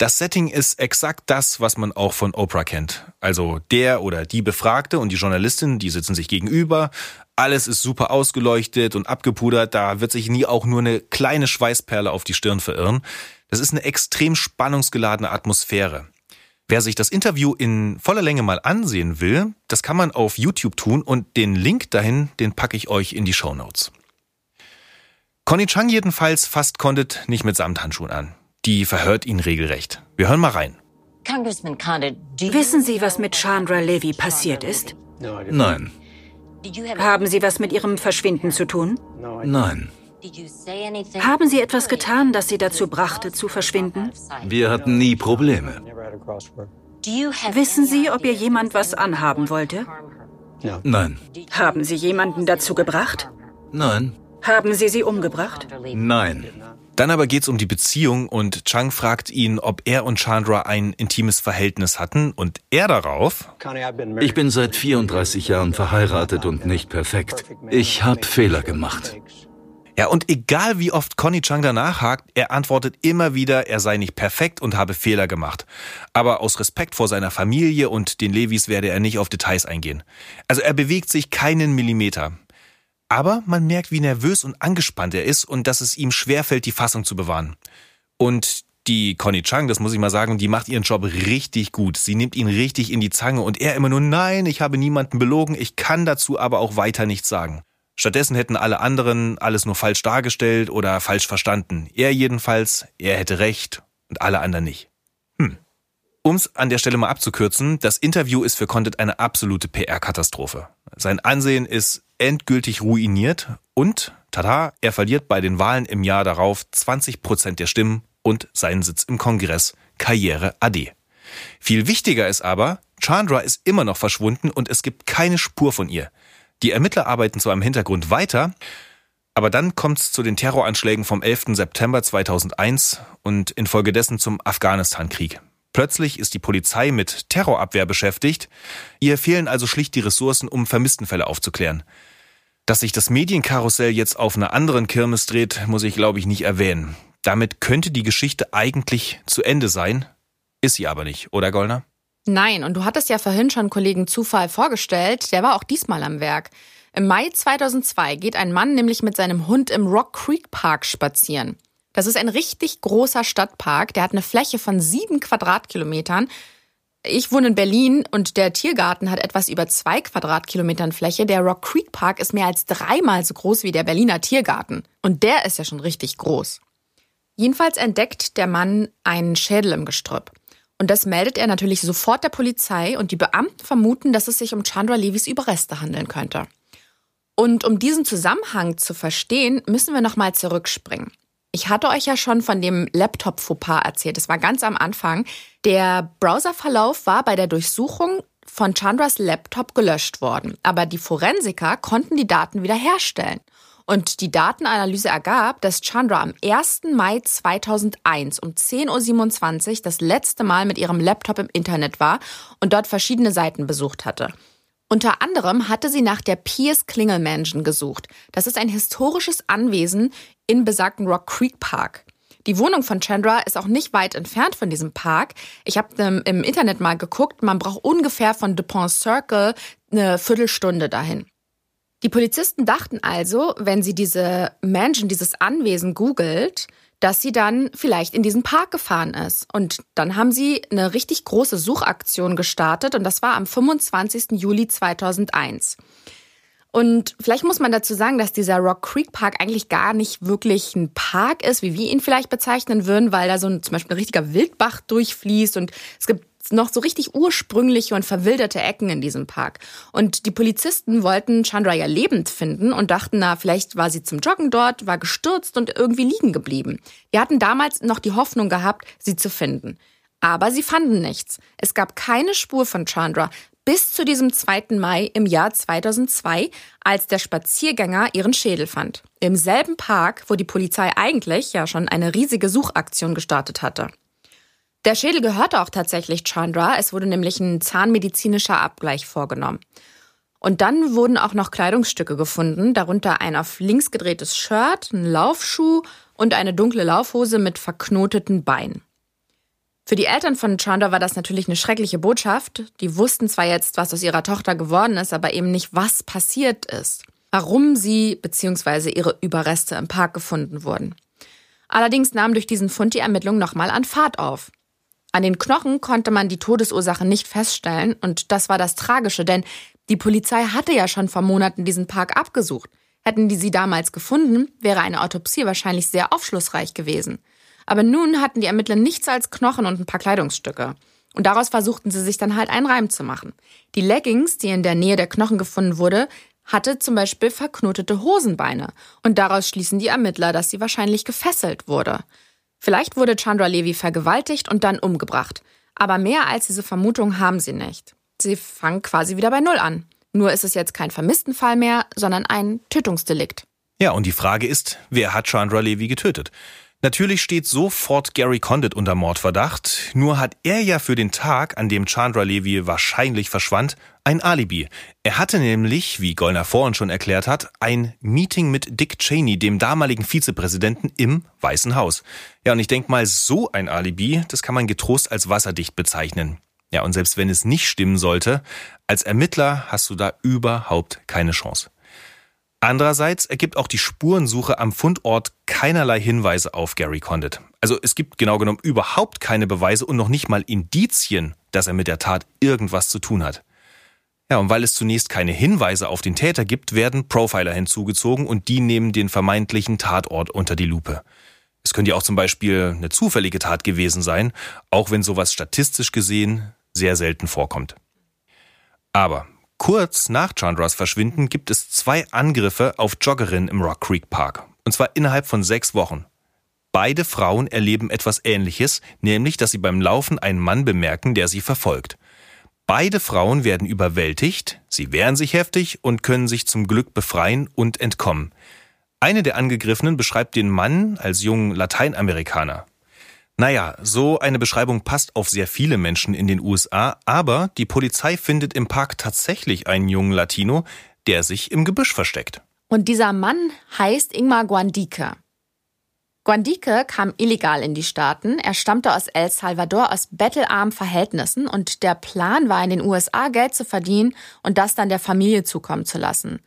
Das Setting ist exakt das, was man auch von Oprah kennt. Also der oder die Befragte und die Journalistin, die sitzen sich gegenüber. Alles ist super ausgeleuchtet und abgepudert. Da wird sich nie auch nur eine kleine Schweißperle auf die Stirn verirren. Das ist eine extrem spannungsgeladene Atmosphäre. Wer sich das Interview in voller Länge mal ansehen will, das kann man auf YouTube tun und den Link dahin, den packe ich euch in die Show Notes. Connie Chang jedenfalls fasst Condit nicht mit Samthandschuhen an. Die verhört ihn regelrecht. Wir hören mal rein. Wissen Sie, was mit Chandra Levy passiert ist? Nein. Haben Sie was mit Ihrem Verschwinden zu tun? Nein. Haben Sie etwas getan, das Sie dazu brachte, zu verschwinden? Wir hatten nie Probleme. Wissen Sie, ob ihr jemand was anhaben wollte? Nein. Haben Sie jemanden dazu gebracht? Nein. Haben Sie sie umgebracht? Nein. Dann aber geht's um die Beziehung und Chang fragt ihn, ob er und Chandra ein intimes Verhältnis hatten und er darauf. Ich bin seit 34 Jahren verheiratet und nicht perfekt. Ich habe Fehler gemacht. Ja, und egal wie oft Connie Chang danach hakt, er antwortet immer wieder, er sei nicht perfekt und habe Fehler gemacht. Aber aus Respekt vor seiner Familie und den Levis werde er nicht auf Details eingehen. Also er bewegt sich keinen Millimeter. Aber man merkt, wie nervös und angespannt er ist und dass es ihm schwerfällt, die Fassung zu bewahren. Und die Connie Chang, das muss ich mal sagen, die macht ihren Job richtig gut. Sie nimmt ihn richtig in die Zange und er immer nur, nein, ich habe niemanden belogen, ich kann dazu aber auch weiter nichts sagen. Stattdessen hätten alle anderen alles nur falsch dargestellt oder falsch verstanden. Er jedenfalls, er hätte recht und alle anderen nicht. Hm. Um's an der Stelle mal abzukürzen, das Interview ist für Condit eine absolute PR-Katastrophe. Sein Ansehen ist endgültig ruiniert und, tada, er verliert bei den Wahlen im Jahr darauf 20 Prozent der Stimmen und seinen Sitz im Kongress. Karriere AD. Viel wichtiger ist aber, Chandra ist immer noch verschwunden und es gibt keine Spur von ihr. Die Ermittler arbeiten zwar im Hintergrund weiter, aber dann kommt es zu den Terroranschlägen vom 11. September 2001 und infolgedessen zum Afghanistan-Krieg. Plötzlich ist die Polizei mit Terrorabwehr beschäftigt. Ihr fehlen also schlicht die Ressourcen, um Vermisstenfälle aufzuklären. Dass sich das Medienkarussell jetzt auf einer anderen Kirmes dreht, muss ich glaube ich nicht erwähnen. Damit könnte die Geschichte eigentlich zu Ende sein, ist sie aber nicht, oder Gollner? Nein, und du hattest ja vorhin schon Kollegen Zufall vorgestellt, der war auch diesmal am Werk. Im Mai 2002 geht ein Mann nämlich mit seinem Hund im Rock Creek Park spazieren. Das ist ein richtig großer Stadtpark, der hat eine Fläche von sieben Quadratkilometern. Ich wohne in Berlin und der Tiergarten hat etwas über zwei Quadratkilometern Fläche. Der Rock Creek Park ist mehr als dreimal so groß wie der Berliner Tiergarten. Und der ist ja schon richtig groß. Jedenfalls entdeckt der Mann einen Schädel im Gestrüpp. Und das meldet er natürlich sofort der Polizei und die Beamten vermuten, dass es sich um Chandra Levis Überreste handeln könnte. Und um diesen Zusammenhang zu verstehen, müssen wir nochmal zurückspringen. Ich hatte euch ja schon von dem Laptop-Fauxpas erzählt. Das war ganz am Anfang. Der Browserverlauf war bei der Durchsuchung von Chandras Laptop gelöscht worden. Aber die Forensiker konnten die Daten wiederherstellen. Und die Datenanalyse ergab, dass Chandra am 1. Mai 2001 um 10.27 Uhr das letzte Mal mit ihrem Laptop im Internet war und dort verschiedene Seiten besucht hatte. Unter anderem hatte sie nach der Pierce Klingel Mansion gesucht. Das ist ein historisches Anwesen in besagten Rock Creek Park. Die Wohnung von Chandra ist auch nicht weit entfernt von diesem Park. Ich habe ähm, im Internet mal geguckt, man braucht ungefähr von DuPont Circle eine Viertelstunde dahin. Die Polizisten dachten also, wenn sie diese Mansion, dieses Anwesen googelt, dass sie dann vielleicht in diesen Park gefahren ist. Und dann haben sie eine richtig große Suchaktion gestartet und das war am 25. Juli 2001. Und vielleicht muss man dazu sagen, dass dieser Rock Creek Park eigentlich gar nicht wirklich ein Park ist, wie wir ihn vielleicht bezeichnen würden, weil da so ein, zum Beispiel ein richtiger Wildbach durchfließt und es gibt noch so richtig ursprüngliche und verwilderte Ecken in diesem Park. Und die Polizisten wollten Chandra ja lebend finden und dachten, na, vielleicht war sie zum Joggen dort, war gestürzt und irgendwie liegen geblieben. Die hatten damals noch die Hoffnung gehabt, sie zu finden. Aber sie fanden nichts. Es gab keine Spur von Chandra bis zu diesem 2. Mai im Jahr 2002, als der Spaziergänger ihren Schädel fand. Im selben Park, wo die Polizei eigentlich ja schon eine riesige Suchaktion gestartet hatte. Der Schädel gehörte auch tatsächlich Chandra. Es wurde nämlich ein zahnmedizinischer Abgleich vorgenommen. Und dann wurden auch noch Kleidungsstücke gefunden, darunter ein auf links gedrehtes Shirt, ein Laufschuh und eine dunkle Laufhose mit verknoteten Beinen. Für die Eltern von Chandra war das natürlich eine schreckliche Botschaft. Die wussten zwar jetzt, was aus ihrer Tochter geworden ist, aber eben nicht, was passiert ist. Warum sie bzw. ihre Überreste im Park gefunden wurden. Allerdings nahm durch diesen Fund die Ermittlung nochmal an Fahrt auf. An den Knochen konnte man die Todesursache nicht feststellen und das war das Tragische, denn die Polizei hatte ja schon vor Monaten diesen Park abgesucht. Hätten die sie damals gefunden, wäre eine Autopsie wahrscheinlich sehr aufschlussreich gewesen. Aber nun hatten die Ermittler nichts als Knochen und ein paar Kleidungsstücke. Und daraus versuchten sie sich dann halt einen Reim zu machen. Die Leggings, die in der Nähe der Knochen gefunden wurde, hatte zum Beispiel verknotete Hosenbeine. Und daraus schließen die Ermittler, dass sie wahrscheinlich gefesselt wurde. Vielleicht wurde Chandra Levi vergewaltigt und dann umgebracht. Aber mehr als diese Vermutung haben sie nicht. Sie fangen quasi wieder bei Null an. Nur ist es jetzt kein Vermisstenfall mehr, sondern ein Tötungsdelikt. Ja, und die Frage ist, wer hat Chandra Levi getötet? Natürlich steht sofort Gary Condit unter Mordverdacht, nur hat er ja für den Tag, an dem Chandra Levy wahrscheinlich verschwand, ein Alibi. Er hatte nämlich, wie Gollner vorhin schon erklärt hat, ein Meeting mit Dick Cheney, dem damaligen Vizepräsidenten im Weißen Haus. Ja, und ich denke mal, so ein Alibi, das kann man getrost als wasserdicht bezeichnen. Ja, und selbst wenn es nicht stimmen sollte, als Ermittler hast du da überhaupt keine Chance. Andererseits ergibt auch die Spurensuche am Fundort keinerlei Hinweise auf Gary Condit. Also es gibt genau genommen überhaupt keine Beweise und noch nicht mal Indizien, dass er mit der Tat irgendwas zu tun hat. Ja, und weil es zunächst keine Hinweise auf den Täter gibt, werden Profiler hinzugezogen und die nehmen den vermeintlichen Tatort unter die Lupe. Es könnte ja auch zum Beispiel eine zufällige Tat gewesen sein, auch wenn sowas statistisch gesehen sehr selten vorkommt. Aber Kurz nach Chandras Verschwinden gibt es zwei Angriffe auf Joggerinnen im Rock Creek Park. Und zwar innerhalb von sechs Wochen. Beide Frauen erleben etwas Ähnliches, nämlich dass sie beim Laufen einen Mann bemerken, der sie verfolgt. Beide Frauen werden überwältigt, sie wehren sich heftig und können sich zum Glück befreien und entkommen. Eine der Angegriffenen beschreibt den Mann als jungen Lateinamerikaner. Naja, so eine Beschreibung passt auf sehr viele Menschen in den USA, aber die Polizei findet im Park tatsächlich einen jungen Latino, der sich im Gebüsch versteckt. Und dieser Mann heißt Ingmar Guandique. Guandique kam illegal in die Staaten. Er stammte aus El Salvador aus bettelarmen Verhältnissen und der Plan war in den USA Geld zu verdienen und das dann der Familie zukommen zu lassen.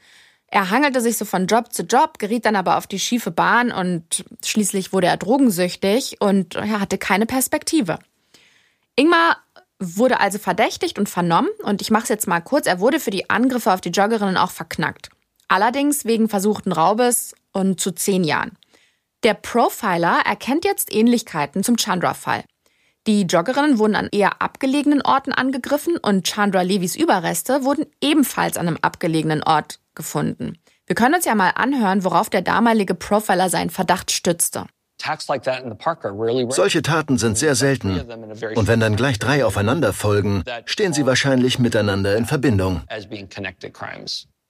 Er hangelte sich so von Job zu Job, geriet dann aber auf die schiefe Bahn und schließlich wurde er drogensüchtig und er hatte keine Perspektive. Ingmar wurde also verdächtigt und vernommen und ich mache es jetzt mal kurz, er wurde für die Angriffe auf die Joggerinnen auch verknackt. Allerdings wegen versuchten Raubes und zu zehn Jahren. Der Profiler erkennt jetzt Ähnlichkeiten zum Chandra-Fall. Die Joggerinnen wurden an eher abgelegenen Orten angegriffen und Chandra Levis Überreste wurden ebenfalls an einem abgelegenen Ort gefunden. Wir können uns ja mal anhören, worauf der damalige Profiler seinen Verdacht stützte. Solche Taten sind sehr selten. Und wenn dann gleich drei aufeinander folgen, stehen sie wahrscheinlich miteinander in Verbindung.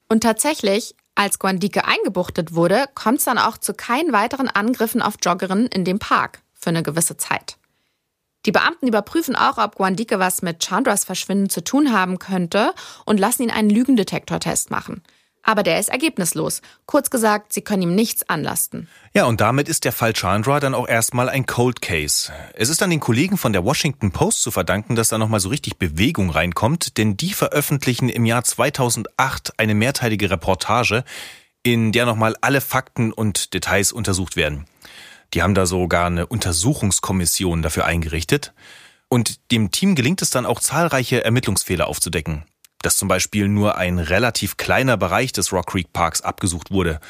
Und tatsächlich, als Guandique eingebuchtet wurde, kommt es dann auch zu keinen weiteren Angriffen auf Joggerinnen in dem Park für eine gewisse Zeit. Die Beamten überprüfen auch, ob Guandique was mit Chandras Verschwinden zu tun haben könnte und lassen ihn einen Lügendetektortest machen. Aber der ist ergebnislos. Kurz gesagt, sie können ihm nichts anlasten. Ja, und damit ist der Fall Chandra dann auch erstmal ein Cold Case. Es ist an den Kollegen von der Washington Post zu verdanken, dass da nochmal so richtig Bewegung reinkommt, denn die veröffentlichen im Jahr 2008 eine mehrteilige Reportage, in der nochmal alle Fakten und Details untersucht werden. Die haben da sogar eine Untersuchungskommission dafür eingerichtet. Und dem Team gelingt es dann auch zahlreiche Ermittlungsfehler aufzudecken. Dass zum Beispiel nur ein relativ kleiner Bereich des Rock Creek Parks abgesucht wurde.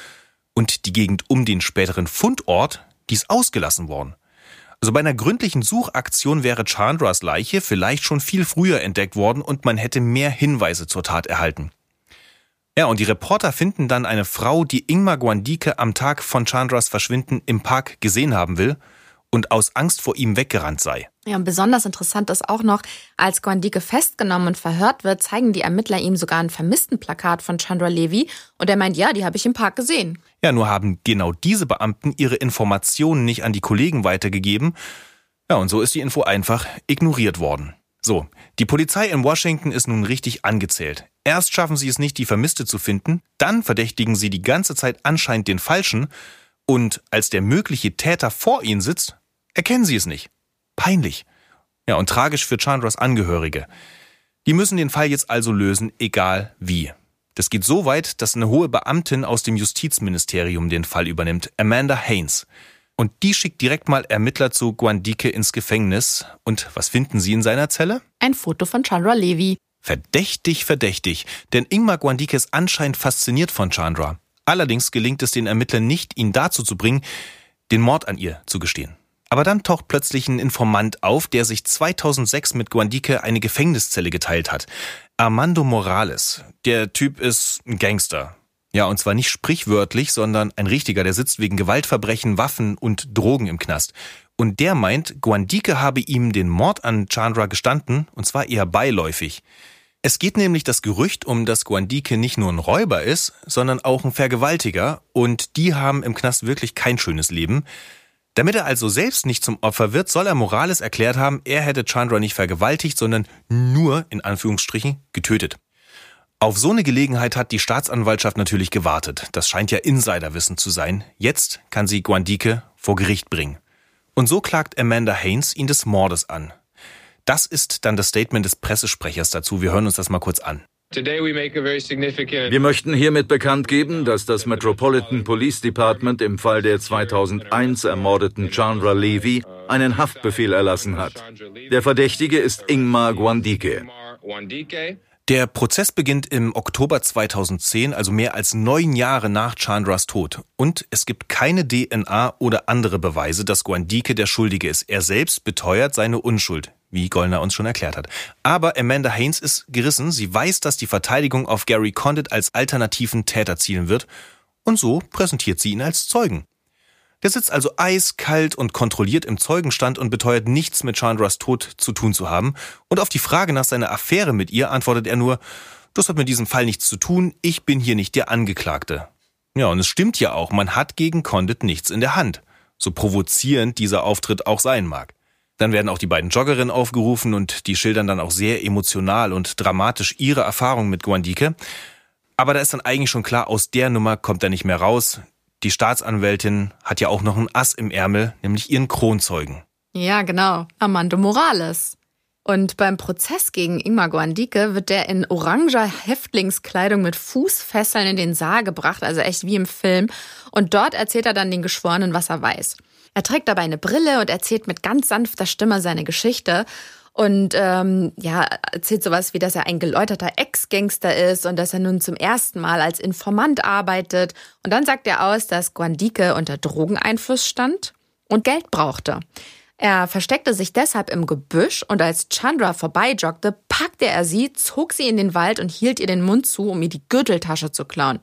Und die Gegend um den späteren Fundort, die ist ausgelassen worden. Also bei einer gründlichen Suchaktion wäre Chandras Leiche vielleicht schon viel früher entdeckt worden und man hätte mehr Hinweise zur Tat erhalten. Ja, und die Reporter finden dann eine Frau, die Ingmar Guandike am Tag von Chandras Verschwinden im Park gesehen haben will und aus Angst vor ihm weggerannt sei. Ja, und besonders interessant ist auch noch, als Guandike festgenommen und verhört wird, zeigen die Ermittler ihm sogar ein Vermisstenplakat von Chandra Levy und er meint, ja, die habe ich im Park gesehen. Ja, nur haben genau diese Beamten ihre Informationen nicht an die Kollegen weitergegeben. Ja, und so ist die Info einfach ignoriert worden. So, die Polizei in Washington ist nun richtig angezählt. Erst schaffen sie es nicht, die Vermisste zu finden, dann verdächtigen sie die ganze Zeit anscheinend den Falschen, und als der mögliche Täter vor ihnen sitzt, erkennen sie es nicht. Peinlich. Ja, und tragisch für Chandras Angehörige. Die müssen den Fall jetzt also lösen, egal wie. Das geht so weit, dass eine hohe Beamtin aus dem Justizministerium den Fall übernimmt, Amanda Haynes. Und die schickt direkt mal Ermittler zu Guandike ins Gefängnis. Und was finden sie in seiner Zelle? Ein Foto von Chandra Levy. Verdächtig, verdächtig. Denn Ingmar Guandike ist anscheinend fasziniert von Chandra. Allerdings gelingt es den Ermittlern nicht, ihn dazu zu bringen, den Mord an ihr zu gestehen. Aber dann taucht plötzlich ein Informant auf, der sich 2006 mit Guandike eine Gefängniszelle geteilt hat. Armando Morales. Der Typ ist ein Gangster. Ja, und zwar nicht sprichwörtlich, sondern ein richtiger, der sitzt wegen Gewaltverbrechen, Waffen und Drogen im Knast. Und der meint, Guandike habe ihm den Mord an Chandra gestanden, und zwar eher beiläufig. Es geht nämlich das Gerücht um, dass Guandike nicht nur ein Räuber ist, sondern auch ein Vergewaltiger, und die haben im Knast wirklich kein schönes Leben. Damit er also selbst nicht zum Opfer wird, soll er Morales erklärt haben, er hätte Chandra nicht vergewaltigt, sondern nur, in Anführungsstrichen, getötet. Auf so eine Gelegenheit hat die Staatsanwaltschaft natürlich gewartet. Das scheint ja Insiderwissen zu sein. Jetzt kann sie Guandike vor Gericht bringen. Und so klagt Amanda Haynes ihn des Mordes an. Das ist dann das Statement des Pressesprechers dazu. Wir hören uns das mal kurz an. Wir möchten hiermit bekannt geben, dass das Metropolitan Police Department im Fall der 2001 ermordeten Chandra Levy einen Haftbefehl erlassen hat. Der Verdächtige ist Ingmar Guandike. Der Prozess beginnt im Oktober 2010, also mehr als neun Jahre nach Chandras Tod. Und es gibt keine DNA oder andere Beweise, dass Guandike der Schuldige ist. Er selbst beteuert seine Unschuld, wie Gollner uns schon erklärt hat. Aber Amanda Haynes ist gerissen. Sie weiß, dass die Verteidigung auf Gary Condit als alternativen Täter zielen wird. Und so präsentiert sie ihn als Zeugen. Der sitzt also eiskalt und kontrolliert im Zeugenstand und beteuert nichts mit Chandras Tod zu tun zu haben. Und auf die Frage nach seiner Affäre mit ihr antwortet er nur, das hat mit diesem Fall nichts zu tun, ich bin hier nicht der Angeklagte. Ja, und es stimmt ja auch, man hat gegen Condit nichts in der Hand. So provozierend dieser Auftritt auch sein mag. Dann werden auch die beiden Joggerinnen aufgerufen und die schildern dann auch sehr emotional und dramatisch ihre Erfahrung mit Guandike. Aber da ist dann eigentlich schon klar, aus der Nummer kommt er nicht mehr raus. Die Staatsanwältin hat ja auch noch ein Ass im Ärmel, nämlich ihren Kronzeugen. Ja, genau, Armando Morales. Und beim Prozess gegen Ingmar Guandike wird der in oranger Häftlingskleidung mit Fußfesseln in den Saal gebracht, also echt wie im Film. Und dort erzählt er dann den Geschworenen, was er weiß. Er trägt dabei eine Brille und erzählt mit ganz sanfter Stimme seine Geschichte und ähm, ja, erzählt sowas wie, dass er ein geläuterter Ex-Gangster ist und dass er nun zum ersten Mal als Informant arbeitet. Und dann sagt er aus, dass Guandike unter Drogeneinfluss stand und Geld brauchte. Er versteckte sich deshalb im Gebüsch und als Chandra vorbeijoggte, packte er sie, zog sie in den Wald und hielt ihr den Mund zu, um ihr die Gürteltasche zu klauen.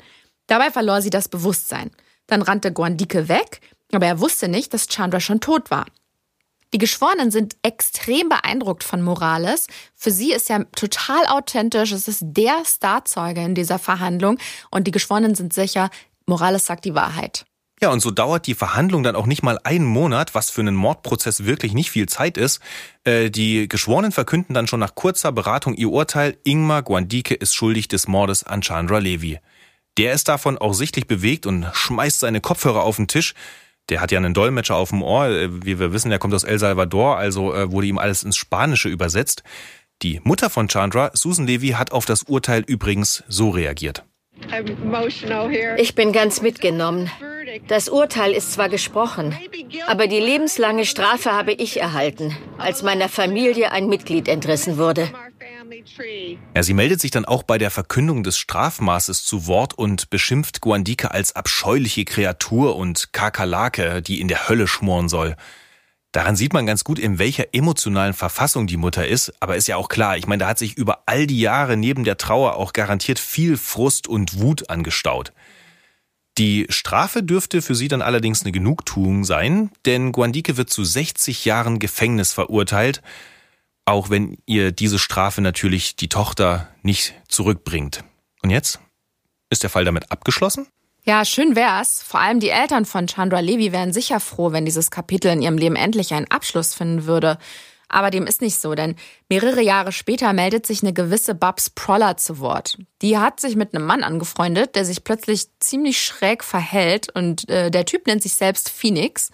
Dabei verlor sie das Bewusstsein. Dann rannte Guandike weg, aber er wusste nicht, dass Chandra schon tot war. Die Geschworenen sind extrem beeindruckt von Morales. Für sie ist er total authentisch. Es ist der Starzeuge in dieser Verhandlung. Und die Geschworenen sind sicher, Morales sagt die Wahrheit. Ja, und so dauert die Verhandlung dann auch nicht mal einen Monat, was für einen Mordprozess wirklich nicht viel Zeit ist. Äh, die Geschworenen verkünden dann schon nach kurzer Beratung ihr Urteil, Ingmar Guandike ist schuldig des Mordes an Chandra Levy. Der ist davon auch sichtlich bewegt und schmeißt seine Kopfhörer auf den Tisch. Der hat ja einen Dolmetscher auf dem Ohr. Äh, wie wir wissen, der kommt aus El Salvador, also äh, wurde ihm alles ins Spanische übersetzt. Die Mutter von Chandra, Susan Levy, hat auf das Urteil übrigens so reagiert. Ich bin ganz mitgenommen. Das Urteil ist zwar gesprochen, aber die lebenslange Strafe habe ich erhalten, als meiner Familie ein Mitglied entrissen wurde. Ja, sie meldet sich dann auch bei der Verkündung des Strafmaßes zu Wort und beschimpft Guandike als abscheuliche Kreatur und Kakerlake, die in der Hölle schmoren soll. Daran sieht man ganz gut, in welcher emotionalen Verfassung die Mutter ist. Aber ist ja auch klar, ich meine, da hat sich über all die Jahre neben der Trauer auch garantiert viel Frust und Wut angestaut. Die Strafe dürfte für sie dann allerdings eine Genugtuung sein, denn Guandike wird zu 60 Jahren Gefängnis verurteilt, auch wenn ihr diese Strafe natürlich die Tochter nicht zurückbringt. Und jetzt? Ist der Fall damit abgeschlossen? Ja, schön wär's. Vor allem die Eltern von Chandra Levi wären sicher froh, wenn dieses Kapitel in ihrem Leben endlich einen Abschluss finden würde. Aber dem ist nicht so, denn mehrere Jahre später meldet sich eine gewisse Babs Proller zu Wort. Die hat sich mit einem Mann angefreundet, der sich plötzlich ziemlich schräg verhält und äh, der Typ nennt sich selbst Phoenix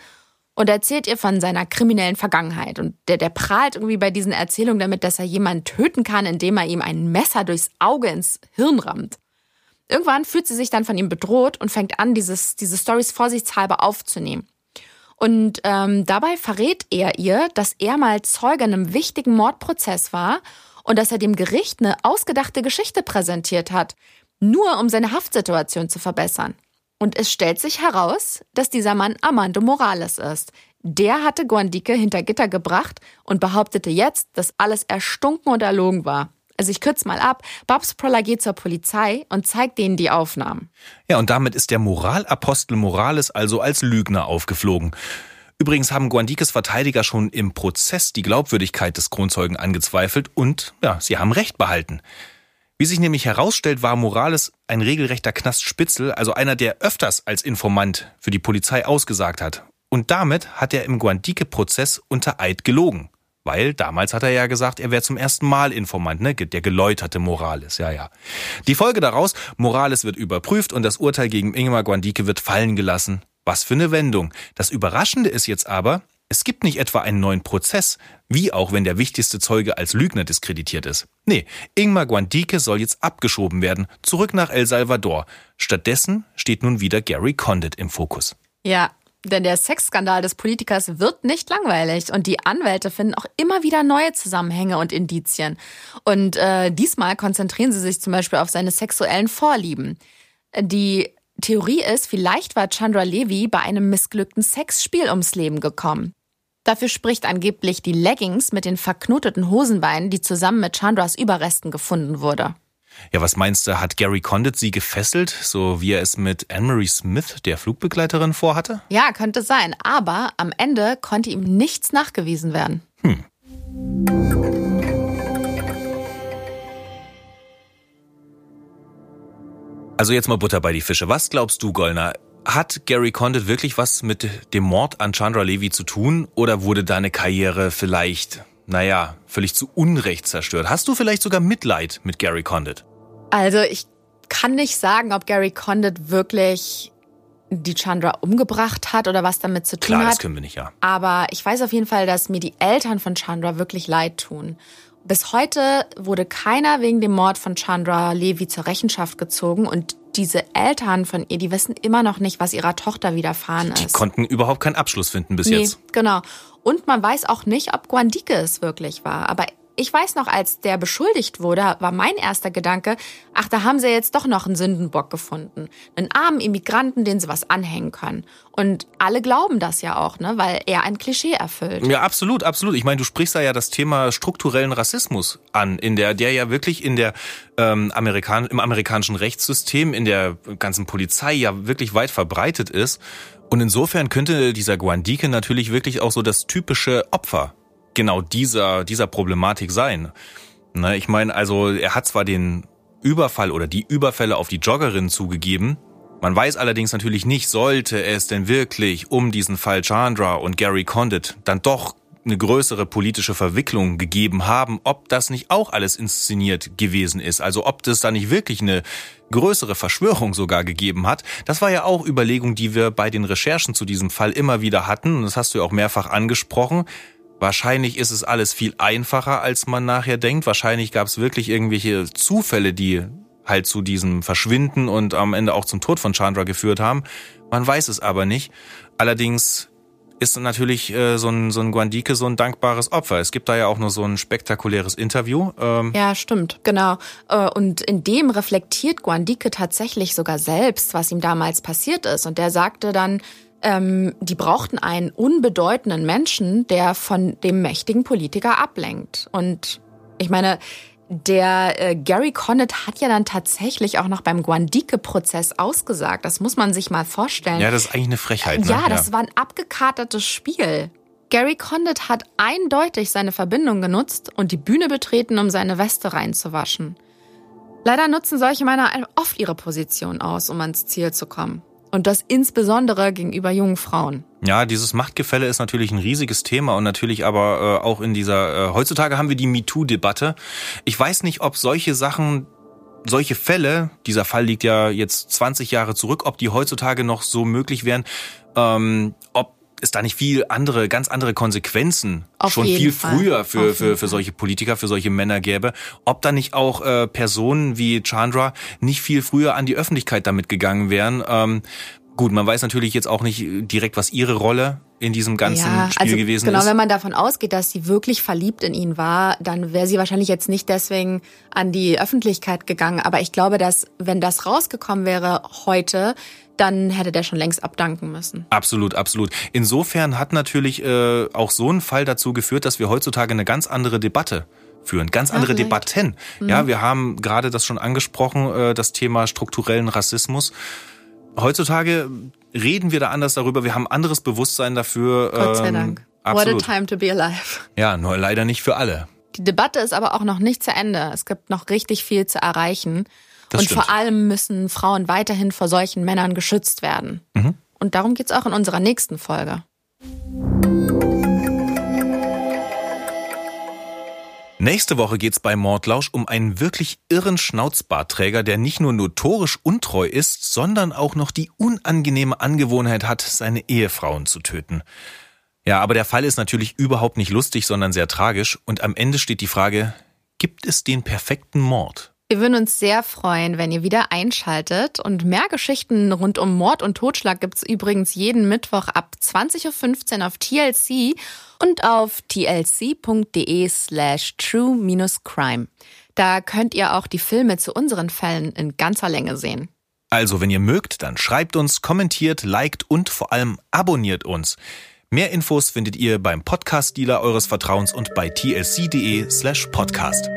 und erzählt ihr von seiner kriminellen Vergangenheit. Und der, der prahlt irgendwie bei diesen Erzählungen damit, dass er jemanden töten kann, indem er ihm ein Messer durchs Auge ins Hirn rammt. Irgendwann fühlt sie sich dann von ihm bedroht und fängt an, dieses, diese Stories vorsichtshalber aufzunehmen. Und ähm, dabei verrät er ihr, dass er mal Zeuge in einem wichtigen Mordprozess war und dass er dem Gericht eine ausgedachte Geschichte präsentiert hat, nur um seine Haftsituation zu verbessern. Und es stellt sich heraus, dass dieser Mann Armando Morales ist. Der hatte Guandike hinter Gitter gebracht und behauptete jetzt, dass alles erstunken und erlogen war. Also ich kürze mal ab. Babs Proller geht zur Polizei und zeigt denen die Aufnahmen. Ja, und damit ist der Moralapostel Morales also als Lügner aufgeflogen. Übrigens haben Guandikes Verteidiger schon im Prozess die Glaubwürdigkeit des Kronzeugen angezweifelt und ja, sie haben Recht behalten. Wie sich nämlich herausstellt, war Morales ein regelrechter Knastspitzel, also einer, der öfters als Informant für die Polizei ausgesagt hat. Und damit hat er im Guandike-Prozess unter Eid gelogen. Weil damals hat er ja gesagt, er wäre zum ersten Mal Informant, ne? der geläuterte Morales, ja, ja. Die Folge daraus, Morales wird überprüft und das Urteil gegen Ingmar Guandike wird fallen gelassen. Was für eine Wendung. Das Überraschende ist jetzt aber, es gibt nicht etwa einen neuen Prozess, wie auch wenn der wichtigste Zeuge als Lügner diskreditiert ist. Nee, Ingmar Guandike soll jetzt abgeschoben werden, zurück nach El Salvador. Stattdessen steht nun wieder Gary Condit im Fokus. Ja, denn der Sexskandal des Politikers wird nicht langweilig und die Anwälte finden auch immer wieder neue Zusammenhänge und Indizien. Und äh, diesmal konzentrieren sie sich zum Beispiel auf seine sexuellen Vorlieben. Die Theorie ist, vielleicht war Chandra Levy bei einem missglückten Sexspiel ums Leben gekommen. Dafür spricht angeblich die Leggings mit den verknoteten Hosenbeinen, die zusammen mit Chandras Überresten gefunden wurde. Ja, was meinst du, hat Gary Condit sie gefesselt, so wie er es mit Anne-Marie Smith, der Flugbegleiterin, vorhatte? Ja, könnte sein. Aber am Ende konnte ihm nichts nachgewiesen werden. Hm. Also jetzt mal Butter bei die Fische. Was glaubst du, Gollner? Hat Gary Condit wirklich was mit dem Mord an Chandra Levy zu tun oder wurde deine Karriere vielleicht naja, völlig zu Unrecht zerstört. Hast du vielleicht sogar Mitleid mit Gary Condit? Also ich kann nicht sagen, ob Gary Condit wirklich die Chandra umgebracht hat oder was damit zu tun Klar, hat. das können wir nicht, ja. Aber ich weiß auf jeden Fall, dass mir die Eltern von Chandra wirklich leid tun. Bis heute wurde keiner wegen dem Mord von Chandra Levi zur Rechenschaft gezogen und diese Eltern von ihr, die wissen immer noch nicht, was ihrer Tochter widerfahren ist. Die konnten überhaupt keinen Abschluss finden bis nee, jetzt. Genau. Und man weiß auch nicht, ob Guandike es wirklich war. Aber ich weiß noch, als der beschuldigt wurde, war mein erster Gedanke, ach, da haben sie jetzt doch noch einen Sündenbock gefunden. Einen armen Immigranten, den sie was anhängen können. Und alle glauben das ja auch, ne, weil er ein Klischee erfüllt. Ja, absolut, absolut. Ich meine, du sprichst da ja das Thema strukturellen Rassismus an, in der, der ja wirklich in der ähm, Amerikan im amerikanischen Rechtssystem, in der ganzen Polizei ja wirklich weit verbreitet ist. Und insofern könnte dieser Guandike natürlich wirklich auch so das typische Opfer genau dieser, dieser Problematik sein. Ne, ich meine, also er hat zwar den Überfall oder die Überfälle auf die Joggerin zugegeben, man weiß allerdings natürlich nicht, sollte es denn wirklich um diesen Fall Chandra und Gary Condit dann doch eine größere politische Verwicklung gegeben haben, ob das nicht auch alles inszeniert gewesen ist. Also ob das da nicht wirklich eine größere Verschwörung sogar gegeben hat. Das war ja auch Überlegung, die wir bei den Recherchen zu diesem Fall immer wieder hatten. Und das hast du ja auch mehrfach angesprochen. Wahrscheinlich ist es alles viel einfacher, als man nachher denkt. Wahrscheinlich gab es wirklich irgendwelche Zufälle, die halt zu diesem Verschwinden und am Ende auch zum Tod von Chandra geführt haben. Man weiß es aber nicht. Allerdings ist natürlich äh, so ein, so ein Guandike so ein dankbares Opfer. Es gibt da ja auch nur so ein spektakuläres Interview. Ähm ja, stimmt, genau. Äh, und in dem reflektiert Guandike tatsächlich sogar selbst, was ihm damals passiert ist. Und der sagte dann, ähm, die brauchten einen unbedeutenden Menschen, der von dem mächtigen Politiker ablenkt. Und ich meine, der äh, Gary Connet hat ja dann tatsächlich auch noch beim Guandike-Prozess ausgesagt. Das muss man sich mal vorstellen. Ja, das ist eigentlich eine Frechheit. Ne? Ja, das war ein abgekatertes Spiel. Gary Condit hat eindeutig seine Verbindung genutzt und die Bühne betreten, um seine Weste reinzuwaschen. Leider nutzen solche Männer oft ihre Position aus, um ans Ziel zu kommen. Und das insbesondere gegenüber jungen Frauen. Ja, dieses Machtgefälle ist natürlich ein riesiges Thema und natürlich aber äh, auch in dieser, äh, heutzutage haben wir die MeToo-Debatte. Ich weiß nicht, ob solche Sachen, solche Fälle, dieser Fall liegt ja jetzt 20 Jahre zurück, ob die heutzutage noch so möglich wären, ähm, ob es da nicht viel andere, ganz andere Konsequenzen Auf schon viel Fall. früher für, für, für solche Politiker, für solche Männer gäbe. Ob da nicht auch äh, Personen wie Chandra nicht viel früher an die Öffentlichkeit damit gegangen wären. Ähm, gut, man weiß natürlich jetzt auch nicht direkt, was ihre Rolle in diesem ganzen ja, Spiel also gewesen genau, ist. Genau, wenn man davon ausgeht, dass sie wirklich verliebt in ihn war, dann wäre sie wahrscheinlich jetzt nicht deswegen an die Öffentlichkeit gegangen. Aber ich glaube, dass wenn das rausgekommen wäre heute, dann hätte der schon längst abdanken müssen. Absolut, absolut. Insofern hat natürlich äh, auch so ein Fall dazu geführt, dass wir heutzutage eine ganz andere Debatte führen, ganz andere ja, Debatten. Mhm. Ja, wir haben gerade das schon angesprochen, äh, das Thema strukturellen Rassismus. Heutzutage reden wir da anders darüber. Wir haben anderes Bewusstsein dafür. Gott sei ähm, Dank. Absolut. What a time to be alive. Ja, nur leider nicht für alle. Die Debatte ist aber auch noch nicht zu Ende. Es gibt noch richtig viel zu erreichen. Das und stimmt. vor allem müssen Frauen weiterhin vor solchen Männern geschützt werden. Mhm. Und darum geht es auch in unserer nächsten Folge. Nächste Woche geht es bei Mordlausch um einen wirklich irren Schnauzbartträger, der nicht nur notorisch untreu ist, sondern auch noch die unangenehme Angewohnheit hat, seine Ehefrauen zu töten. Ja, aber der Fall ist natürlich überhaupt nicht lustig, sondern sehr tragisch. Und am Ende steht die Frage, gibt es den perfekten Mord? Wir würden uns sehr freuen, wenn ihr wieder einschaltet. Und mehr Geschichten rund um Mord und Totschlag gibt's übrigens jeden Mittwoch ab 20.15 Uhr auf TLC und auf tlc.de slash true-crime. Da könnt ihr auch die Filme zu unseren Fällen in ganzer Länge sehen. Also, wenn ihr mögt, dann schreibt uns, kommentiert, liked und vor allem abonniert uns. Mehr Infos findet ihr beim Podcast-Dealer eures Vertrauens und bei tlc.de slash podcast.